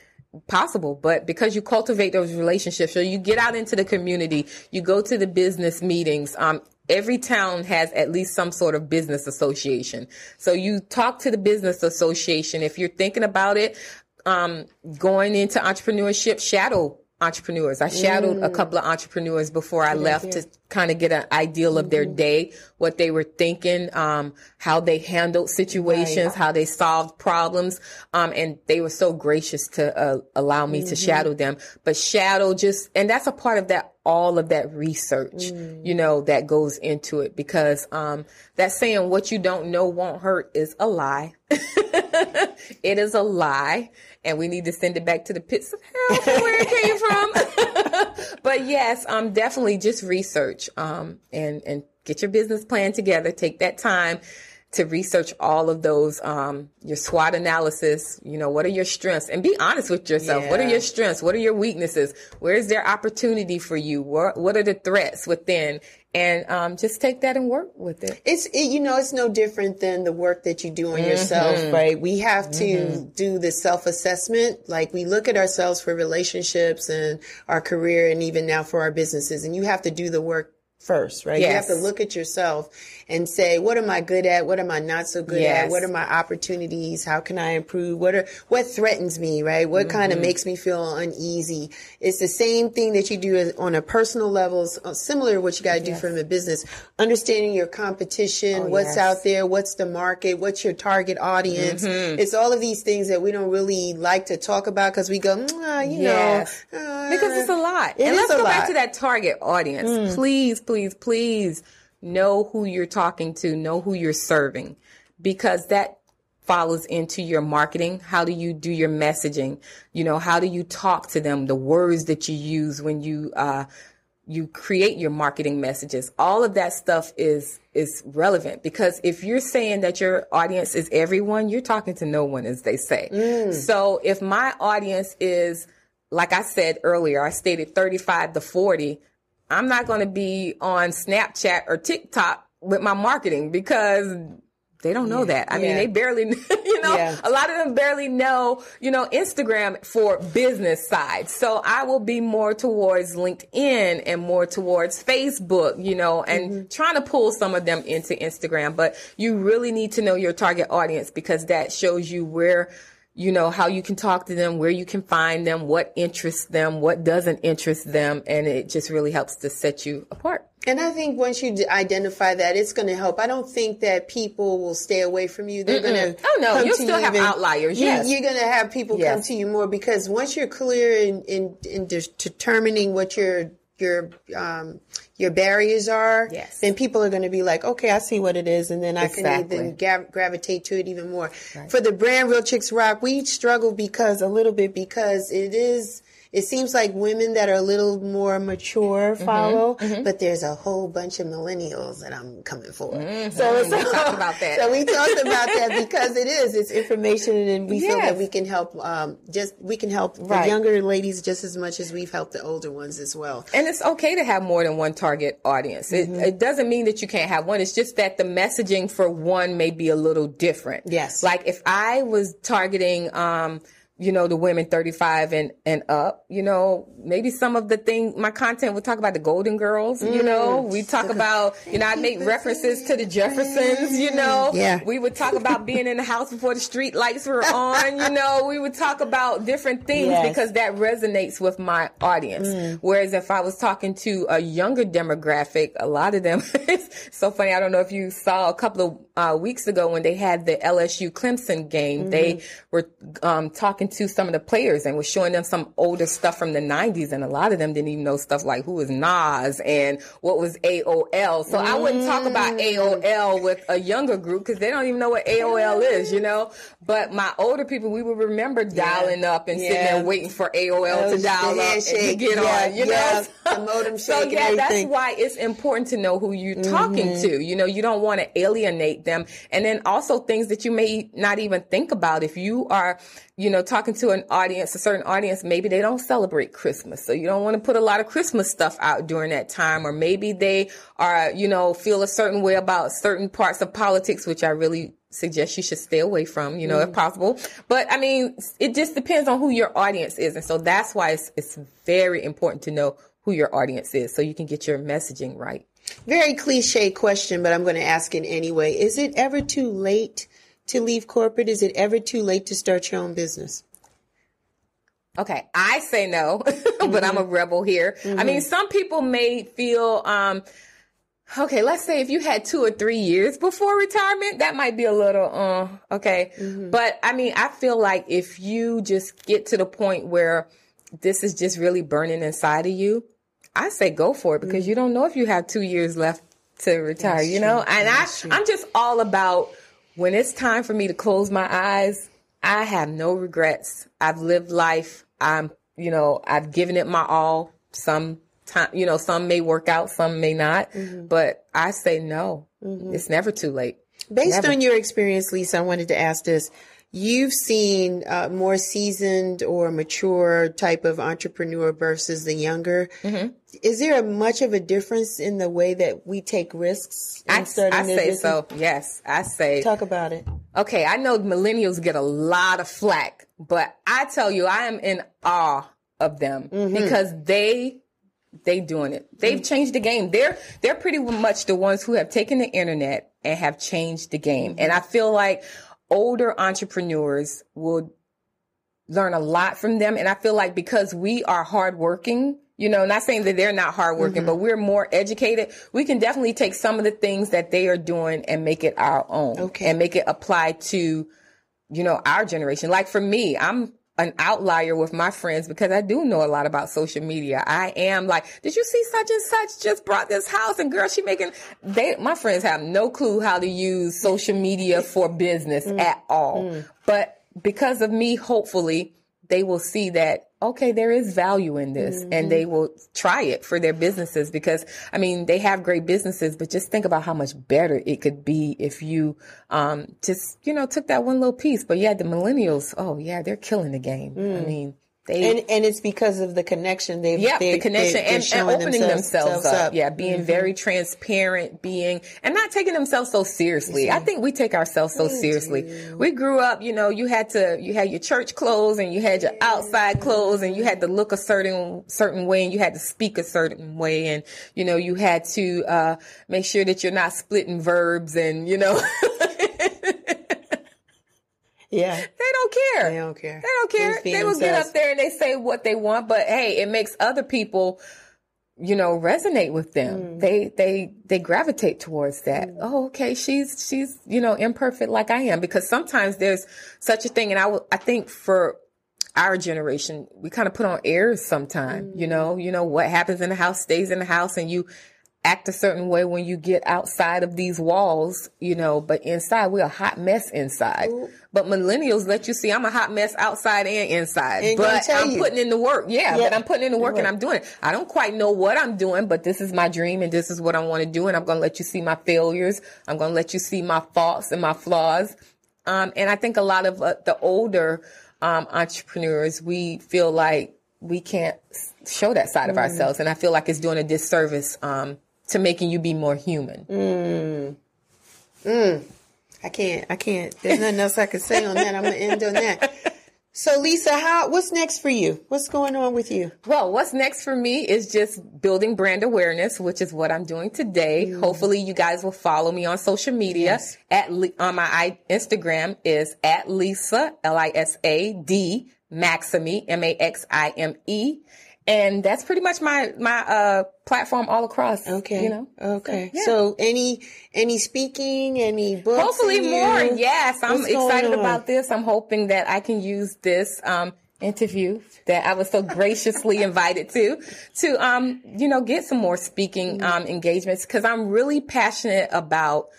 [SPEAKER 2] possible but because you cultivate those relationships so you get out into the community you go to the business meetings um, every town has at least some sort of business association. So you talk to the business association. If you're thinking about it um, going into entrepreneurship shadow entrepreneurs. I shadowed mm. a couple of entrepreneurs before I left to kind of get an ideal of their mm-hmm. day, what they were thinking, um, how they handled situations, right. how they solved problems. Um, and they were so gracious to uh, allow me mm-hmm. to shadow them. But shadow just, and that's a part of that, all of that research, mm. you know, that goes into it because, um, that saying what you don't know won't hurt is a lie. it is a lie and we need to send it back to the pits of hell where it came from. but yes, um, definitely just research, um, and, and get your business plan together. Take that time to research all of those, um, your SWOT analysis, you know, what are your strengths and be honest with yourself. Yeah. What are your strengths? What are your weaknesses? Where is there opportunity for you? What, what are the threats within? and um, just take that and work with it.
[SPEAKER 1] It's it, you know it's no different than the work that you do on mm-hmm. yourself, right? We have to mm-hmm. do the self assessment. Like we look at ourselves for relationships and our career, and even now for our businesses, and you have to do the work first, right? Yes. You have to look at yourself and say, what am I good at? What am I not so good yes. at? What are my opportunities? How can I improve? What are, what threatens me, right? What mm-hmm. kind of makes me feel uneasy? It's the same thing that you do on a personal level, uh, similar to what you got to do yes. from a business. Understanding your competition, oh, what's yes. out there, what's the market, what's your target audience. Mm-hmm. It's all of these things that we don't really like to talk about because we go, you know,
[SPEAKER 2] uh, because it's a lot. It and let's go lot. back to that target audience. Mm. Please, please, please know who you're talking to, know who you're serving, because that follows into your marketing. How do you do your messaging? You know, how do you talk to them? The words that you use when you, uh, you create your marketing messages. All of that stuff is, is relevant because if you're saying that your audience is everyone, you're talking to no one, as they say. Mm. So if my audience is, like I said earlier, I stated 35 to 40, I'm not going to be on Snapchat or TikTok with my marketing because they don't know
[SPEAKER 1] Yeah.
[SPEAKER 2] that. I mean, they barely, you know,
[SPEAKER 1] Yeah.
[SPEAKER 2] a lot of them barely know, you know, Instagram for business side. So I will be more towards LinkedIn and more towards Facebook, you know, and
[SPEAKER 1] Mm-hmm.
[SPEAKER 2] trying to pull some of them into Instagram. But you really need to know your target audience because that shows you where, you know, how you can talk to them, where you can find them, what interests them, what doesn't interest them. And it just really helps to set you apart.
[SPEAKER 1] And I think once you d- identify that, it's going to help. I don't think that people will stay away from you. They're going to.
[SPEAKER 2] Oh, no. You'll still have outliers,
[SPEAKER 1] You,
[SPEAKER 2] yes.
[SPEAKER 1] You're going to have people come to you more because once you're clear in in, in de- determining what your your um your barriers are,
[SPEAKER 2] Yes.
[SPEAKER 1] then people are going to be like, okay, I see what it is, and then I
[SPEAKER 2] Exactly.
[SPEAKER 1] can then gav- gravitate to it even more. For the brand Real Chicks Rock, we struggle because a little bit because it is. It seems like women that are a little more mature
[SPEAKER 2] Mm-hmm.
[SPEAKER 1] follow, but there's a whole bunch of millennials that I'm coming for. So, it's
[SPEAKER 2] Mm-hmm. We talked about that.
[SPEAKER 1] So we talked about that because it is. It's information, and we feel that we can help. Um, just we can help
[SPEAKER 2] Right.
[SPEAKER 1] the younger ladies just as much as we've helped the older ones as well.
[SPEAKER 2] And it's okay to have more than one target audience. It,
[SPEAKER 1] Mm-hmm.
[SPEAKER 2] it doesn't mean that you can't have one. It's just that the messaging for one may be a little different.
[SPEAKER 1] Yes.
[SPEAKER 2] Like if I was targeting, um, you know, the women 35 and, and up, you know, maybe some of the thing, my content would talk about the Golden Girls, you know,
[SPEAKER 1] Mm.
[SPEAKER 2] we talk about, you know, I make references to the Jeffersons, you know,
[SPEAKER 1] Yeah.
[SPEAKER 2] we would talk about being in the house before the street lights were on, you know, we would talk about different things
[SPEAKER 1] Yes.
[SPEAKER 2] because that resonates with my audience.
[SPEAKER 1] Mm.
[SPEAKER 2] Whereas if I was talking to a younger demographic, a lot of them, it's so funny. I don't know if you saw a couple of uh, weeks ago when they had the LSU Clemson game, they
[SPEAKER 1] Mm-hmm.
[SPEAKER 2] were um, talking to some of the players and was showing them some older stuff from the 90s. And a lot of them didn't even know stuff like who was Nas and what was AOL. So I wouldn't talk about
[SPEAKER 1] Mm.
[SPEAKER 2] AOL with a younger group because they don't even know what AOL is, you know? But my older people, we would remember dialing up and sitting
[SPEAKER 1] Yeah.
[SPEAKER 2] there waiting for AOL to dial
[SPEAKER 1] the
[SPEAKER 2] up and to get
[SPEAKER 1] Yeah,
[SPEAKER 2] on, you
[SPEAKER 1] yeah.
[SPEAKER 2] know?
[SPEAKER 1] The modem
[SPEAKER 2] So
[SPEAKER 1] shake and
[SPEAKER 2] yeah, that's.
[SPEAKER 1] Mm-hmm.
[SPEAKER 2] why it's important to know who you're talking to. You know, you don't want to alienate them. And then also things that you may not even think about. If you are, you know, talking to an audience, a certain audience, maybe they don't celebrate Christmas. So you don't want to put a lot of Christmas stuff out during that time. Or maybe they are, you know, feel a certain way about certain parts of politics, which I really suggest you should stay away from, you know, if mm. possible. But I mean, it just depends on who your audience is. And so that's why it's, it's very important to know who your audience is so you can get your messaging right.
[SPEAKER 1] Very cliche question, but I'm going to ask it anyway. Is it ever too late to leave corporate? Is it ever too late to start your own business?
[SPEAKER 2] Okay, I say no, but I'm a rebel here. I mean, some people may feel, um, okay, let's say if you had two or three years before retirement, that might be a little, uh, okay. But I mean, I feel like if you just get to the point where this is just really burning inside of you, I say go for it because you don't know if you have two years left to retire, you know? And I, I'm just all about when it's time for me to close my eyes, I have no regrets. I've lived life. I'm, you know, I've given it my all. Some time, you know, some may work out, some may not, but I say no. It's never too late.
[SPEAKER 1] Based
[SPEAKER 2] Never.
[SPEAKER 1] on your experience, Lisa, I wanted to ask this. You've seen uh, more seasoned or mature type of entrepreneur versus the younger.
[SPEAKER 2] Mm-hmm.
[SPEAKER 1] Is there a much of a difference in the way that we take risks? in
[SPEAKER 2] I, I say
[SPEAKER 1] business?
[SPEAKER 2] so. Yes, I say.
[SPEAKER 1] Talk about it.
[SPEAKER 2] Okay, I know millennials get a lot of flack, but I tell you, I am in awe of them mm-hmm. because they they doing it. They've mm. changed the game. They're they're pretty much the ones who have taken the internet and have changed the game. And I feel like older entrepreneurs will learn a lot from them. And I feel like because we are hardworking, you know, not saying that they're not hardworking, but mm-hmm. we're more educated, we can definitely take some of the things that they are doing and make it our own
[SPEAKER 1] Okay.
[SPEAKER 2] and make it apply to, you know, our generation. Like for me, I'm an outlier with my friends because I do know a lot about social media. I am like, did you see such and such just brought this house and girl, she making, they, my friends have no clue how to use social media for business mm. at all. Mm. But because of me, hopefully they will see that, okay, there is value in this and they will try it for their businesses because I mean, they have great businesses, but just think about how much better it could be if you, um, just, you know, took that one little piece. But yeah, the millennials, oh yeah, they're killing the game. I mean,
[SPEAKER 1] They, and and it's because of the connection they've
[SPEAKER 2] yeah
[SPEAKER 1] they,
[SPEAKER 2] the connection
[SPEAKER 1] they,
[SPEAKER 2] and, and, opening themselves, themselves up.
[SPEAKER 1] up.
[SPEAKER 2] yeah being mm-hmm. very transparent being and not taking themselves so seriously mm-hmm. I think we take ourselves so seriously we grew up you know you had to you had your church clothes and you had your outside clothes and you had to look a certain certain way and you had to speak a certain way and you know you had to uh, make sure that you're not splitting verbs and you know
[SPEAKER 1] Yeah.
[SPEAKER 2] They don't care.
[SPEAKER 1] They don't care.
[SPEAKER 2] They don't care. They will get up there and they say what they want, but hey, it makes other people, you know, resonate with them. Mm. They they they gravitate towards that. Mm. Oh, okay, she's she's, you know, imperfect like I am because sometimes there's such a thing and I I think for our generation, we kind of put on airs sometime, mm. you know, you know what happens in the house stays in the house and you act a certain way when you get outside of these walls, you know, but inside we're a hot mess inside. Ooh. But millennials let you see I'm a hot mess outside and inside. But I'm
[SPEAKER 1] you.
[SPEAKER 2] putting in the work. Yeah, yeah, but I'm putting in the work and I'm doing it. I don't quite know what I'm doing, but this is my dream and this is what I want to do. And I'm going to let you see my failures. I'm going to let you see my faults and my flaws. Um, and I think a lot of uh, the older um, entrepreneurs, we feel like we can't show that side mm. of ourselves. And I feel like it's doing a disservice um, to making you be more human.
[SPEAKER 1] Mm. Mm. I can't. I can't. There's nothing else I can say on that. I'm gonna end on that. So Lisa, how what's next for you? What's going on with you?
[SPEAKER 2] Well, what's next for me is just building brand awareness, which is what I'm doing today. Mm. Hopefully you guys will follow me on social media yes. at on my Instagram is at Lisa L I S A D Maxime M A X I M E and that's pretty much my my uh platform all across.
[SPEAKER 1] Okay,
[SPEAKER 2] you know.
[SPEAKER 1] Okay. So, yeah. so any any speaking, any books?
[SPEAKER 2] Hopefully more. Yes, I'm excited about this. I'm hoping that I can use this um interview that I was so graciously invited to to um you know get some more speaking mm-hmm. um engagements because I'm really passionate about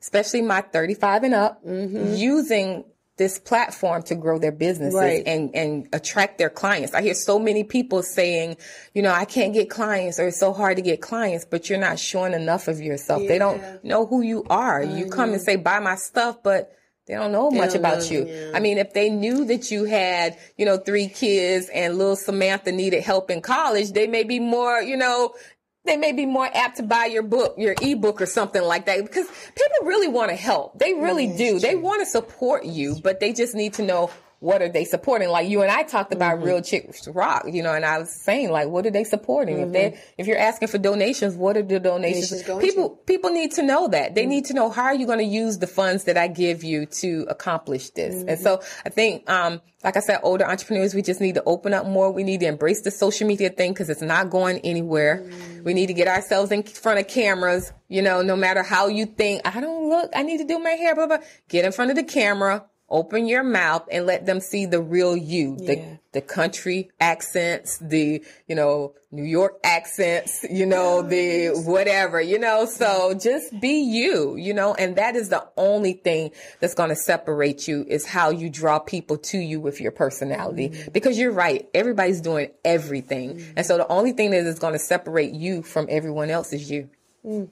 [SPEAKER 2] especially my 35 and up mm-hmm. using this platform to grow their businesses right. and, and attract their clients. I hear so many people saying, you know, I can't get clients or it's so hard to get clients, but you're not showing enough of yourself. Yeah. They don't know who you are. Mm-hmm. You come and say, buy my stuff, but they don't know much don't about know, you. Yeah. I mean, if they knew that you had, you know, three kids and little Samantha needed help in college, they may be more, you know, they may be more apt to buy your book, your ebook or something like that because people really want to help. They really do. They want to support you, but they just need to know what are they supporting? Like you and I talked about mm-hmm. Real Chicks Rock, you know, and I was saying like, what are they supporting? Mm-hmm. If they, if you're asking for donations, what are the donations? People, to? people need to know that. They mm-hmm. need to know how are you going to use the funds that I give you to accomplish this? And mm-hmm. so I think, um, like I said, older entrepreneurs, we just need to open up more. We need to embrace the social media thing because it's not going anywhere. Mm-hmm. We need to get ourselves in front of cameras, you know, no matter how you think, I don't look, I need to do my hair, blah, blah. Get in front of the camera, open your mouth and let them see the real you, yeah. the the country accents, the you know New York accents, you know the whatever, you know. So just be you, you know, and that is the only thing that's going to separate you is how you draw people to you with your personality. Mm-hmm. Because you're right, everybody's doing everything, mm-hmm. and so the only thing that is going to separate you from everyone else is you.
[SPEAKER 1] Mm.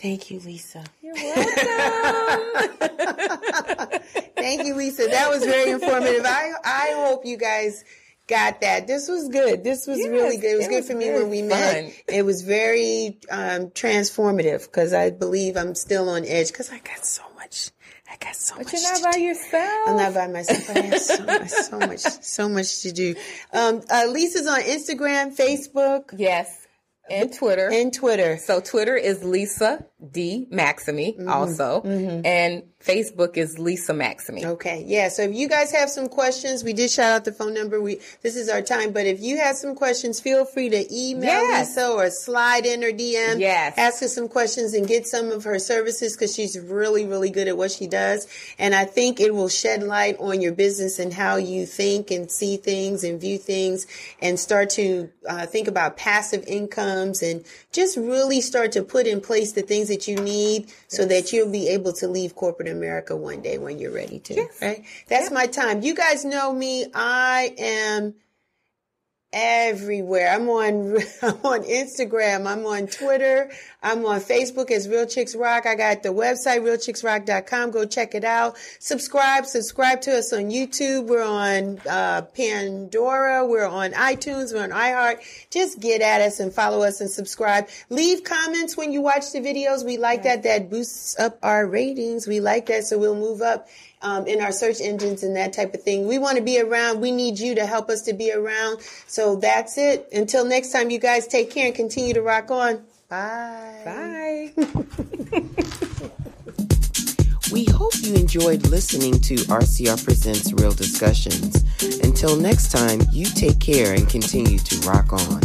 [SPEAKER 1] Thank you, Lisa.
[SPEAKER 2] You're welcome.
[SPEAKER 1] Thank you, Lisa. That was very informative. I I hope you guys got that. This was good. This was yes, really good. It was it good was for me when we fun. met. It was very um, transformative because I believe I'm still on edge because I got so much. I got so
[SPEAKER 2] but
[SPEAKER 1] much.
[SPEAKER 2] But you're not by do. yourself.
[SPEAKER 1] I'm not by myself. I have so much, so much, so much to do. Um, uh, Lisa's on Instagram, Facebook.
[SPEAKER 2] Yes and Twitter.
[SPEAKER 1] And Twitter.
[SPEAKER 2] So Twitter is Lisa D Maxime mm-hmm. also. Mm-hmm. And Facebook is Lisa Maxime.
[SPEAKER 1] Okay. Yeah. So if you guys have some questions, we did shout out the phone number. We this is our time. But if you have some questions, feel free to email yes. Lisa or slide in or DM.
[SPEAKER 2] Yes.
[SPEAKER 1] Ask her some questions and get some of her services because she's really, really good at what she does. And I think it will shed light on your business and how you think and see things and view things and start to uh, think about passive incomes and just really start to put in place the things that you need so that you'll be able to leave corporate America one day when you're ready to.
[SPEAKER 2] Yes.
[SPEAKER 1] Right? That's my time. You guys know me. I am everywhere. I'm on I'm on Instagram. I'm on Twitter. I'm on Facebook as Real Chicks Rock. I got the website realchicksrock.com. Go check it out. Subscribe. Subscribe to us on YouTube. We're on uh, Pandora. We're on iTunes. We're on iHeart. Just get at us and follow us and subscribe. Leave comments when you watch the videos. We like that. That boosts up our ratings. We like that, so we'll move up um, in our search engines and that type of thing. We want to be around. We need you to help us to be around. So that's it. Until next time, you guys take care and continue to rock on. Bye.
[SPEAKER 2] Bye.
[SPEAKER 1] we hope you enjoyed listening to RCR Presents Real Discussions. Until next time, you take care and continue to rock on.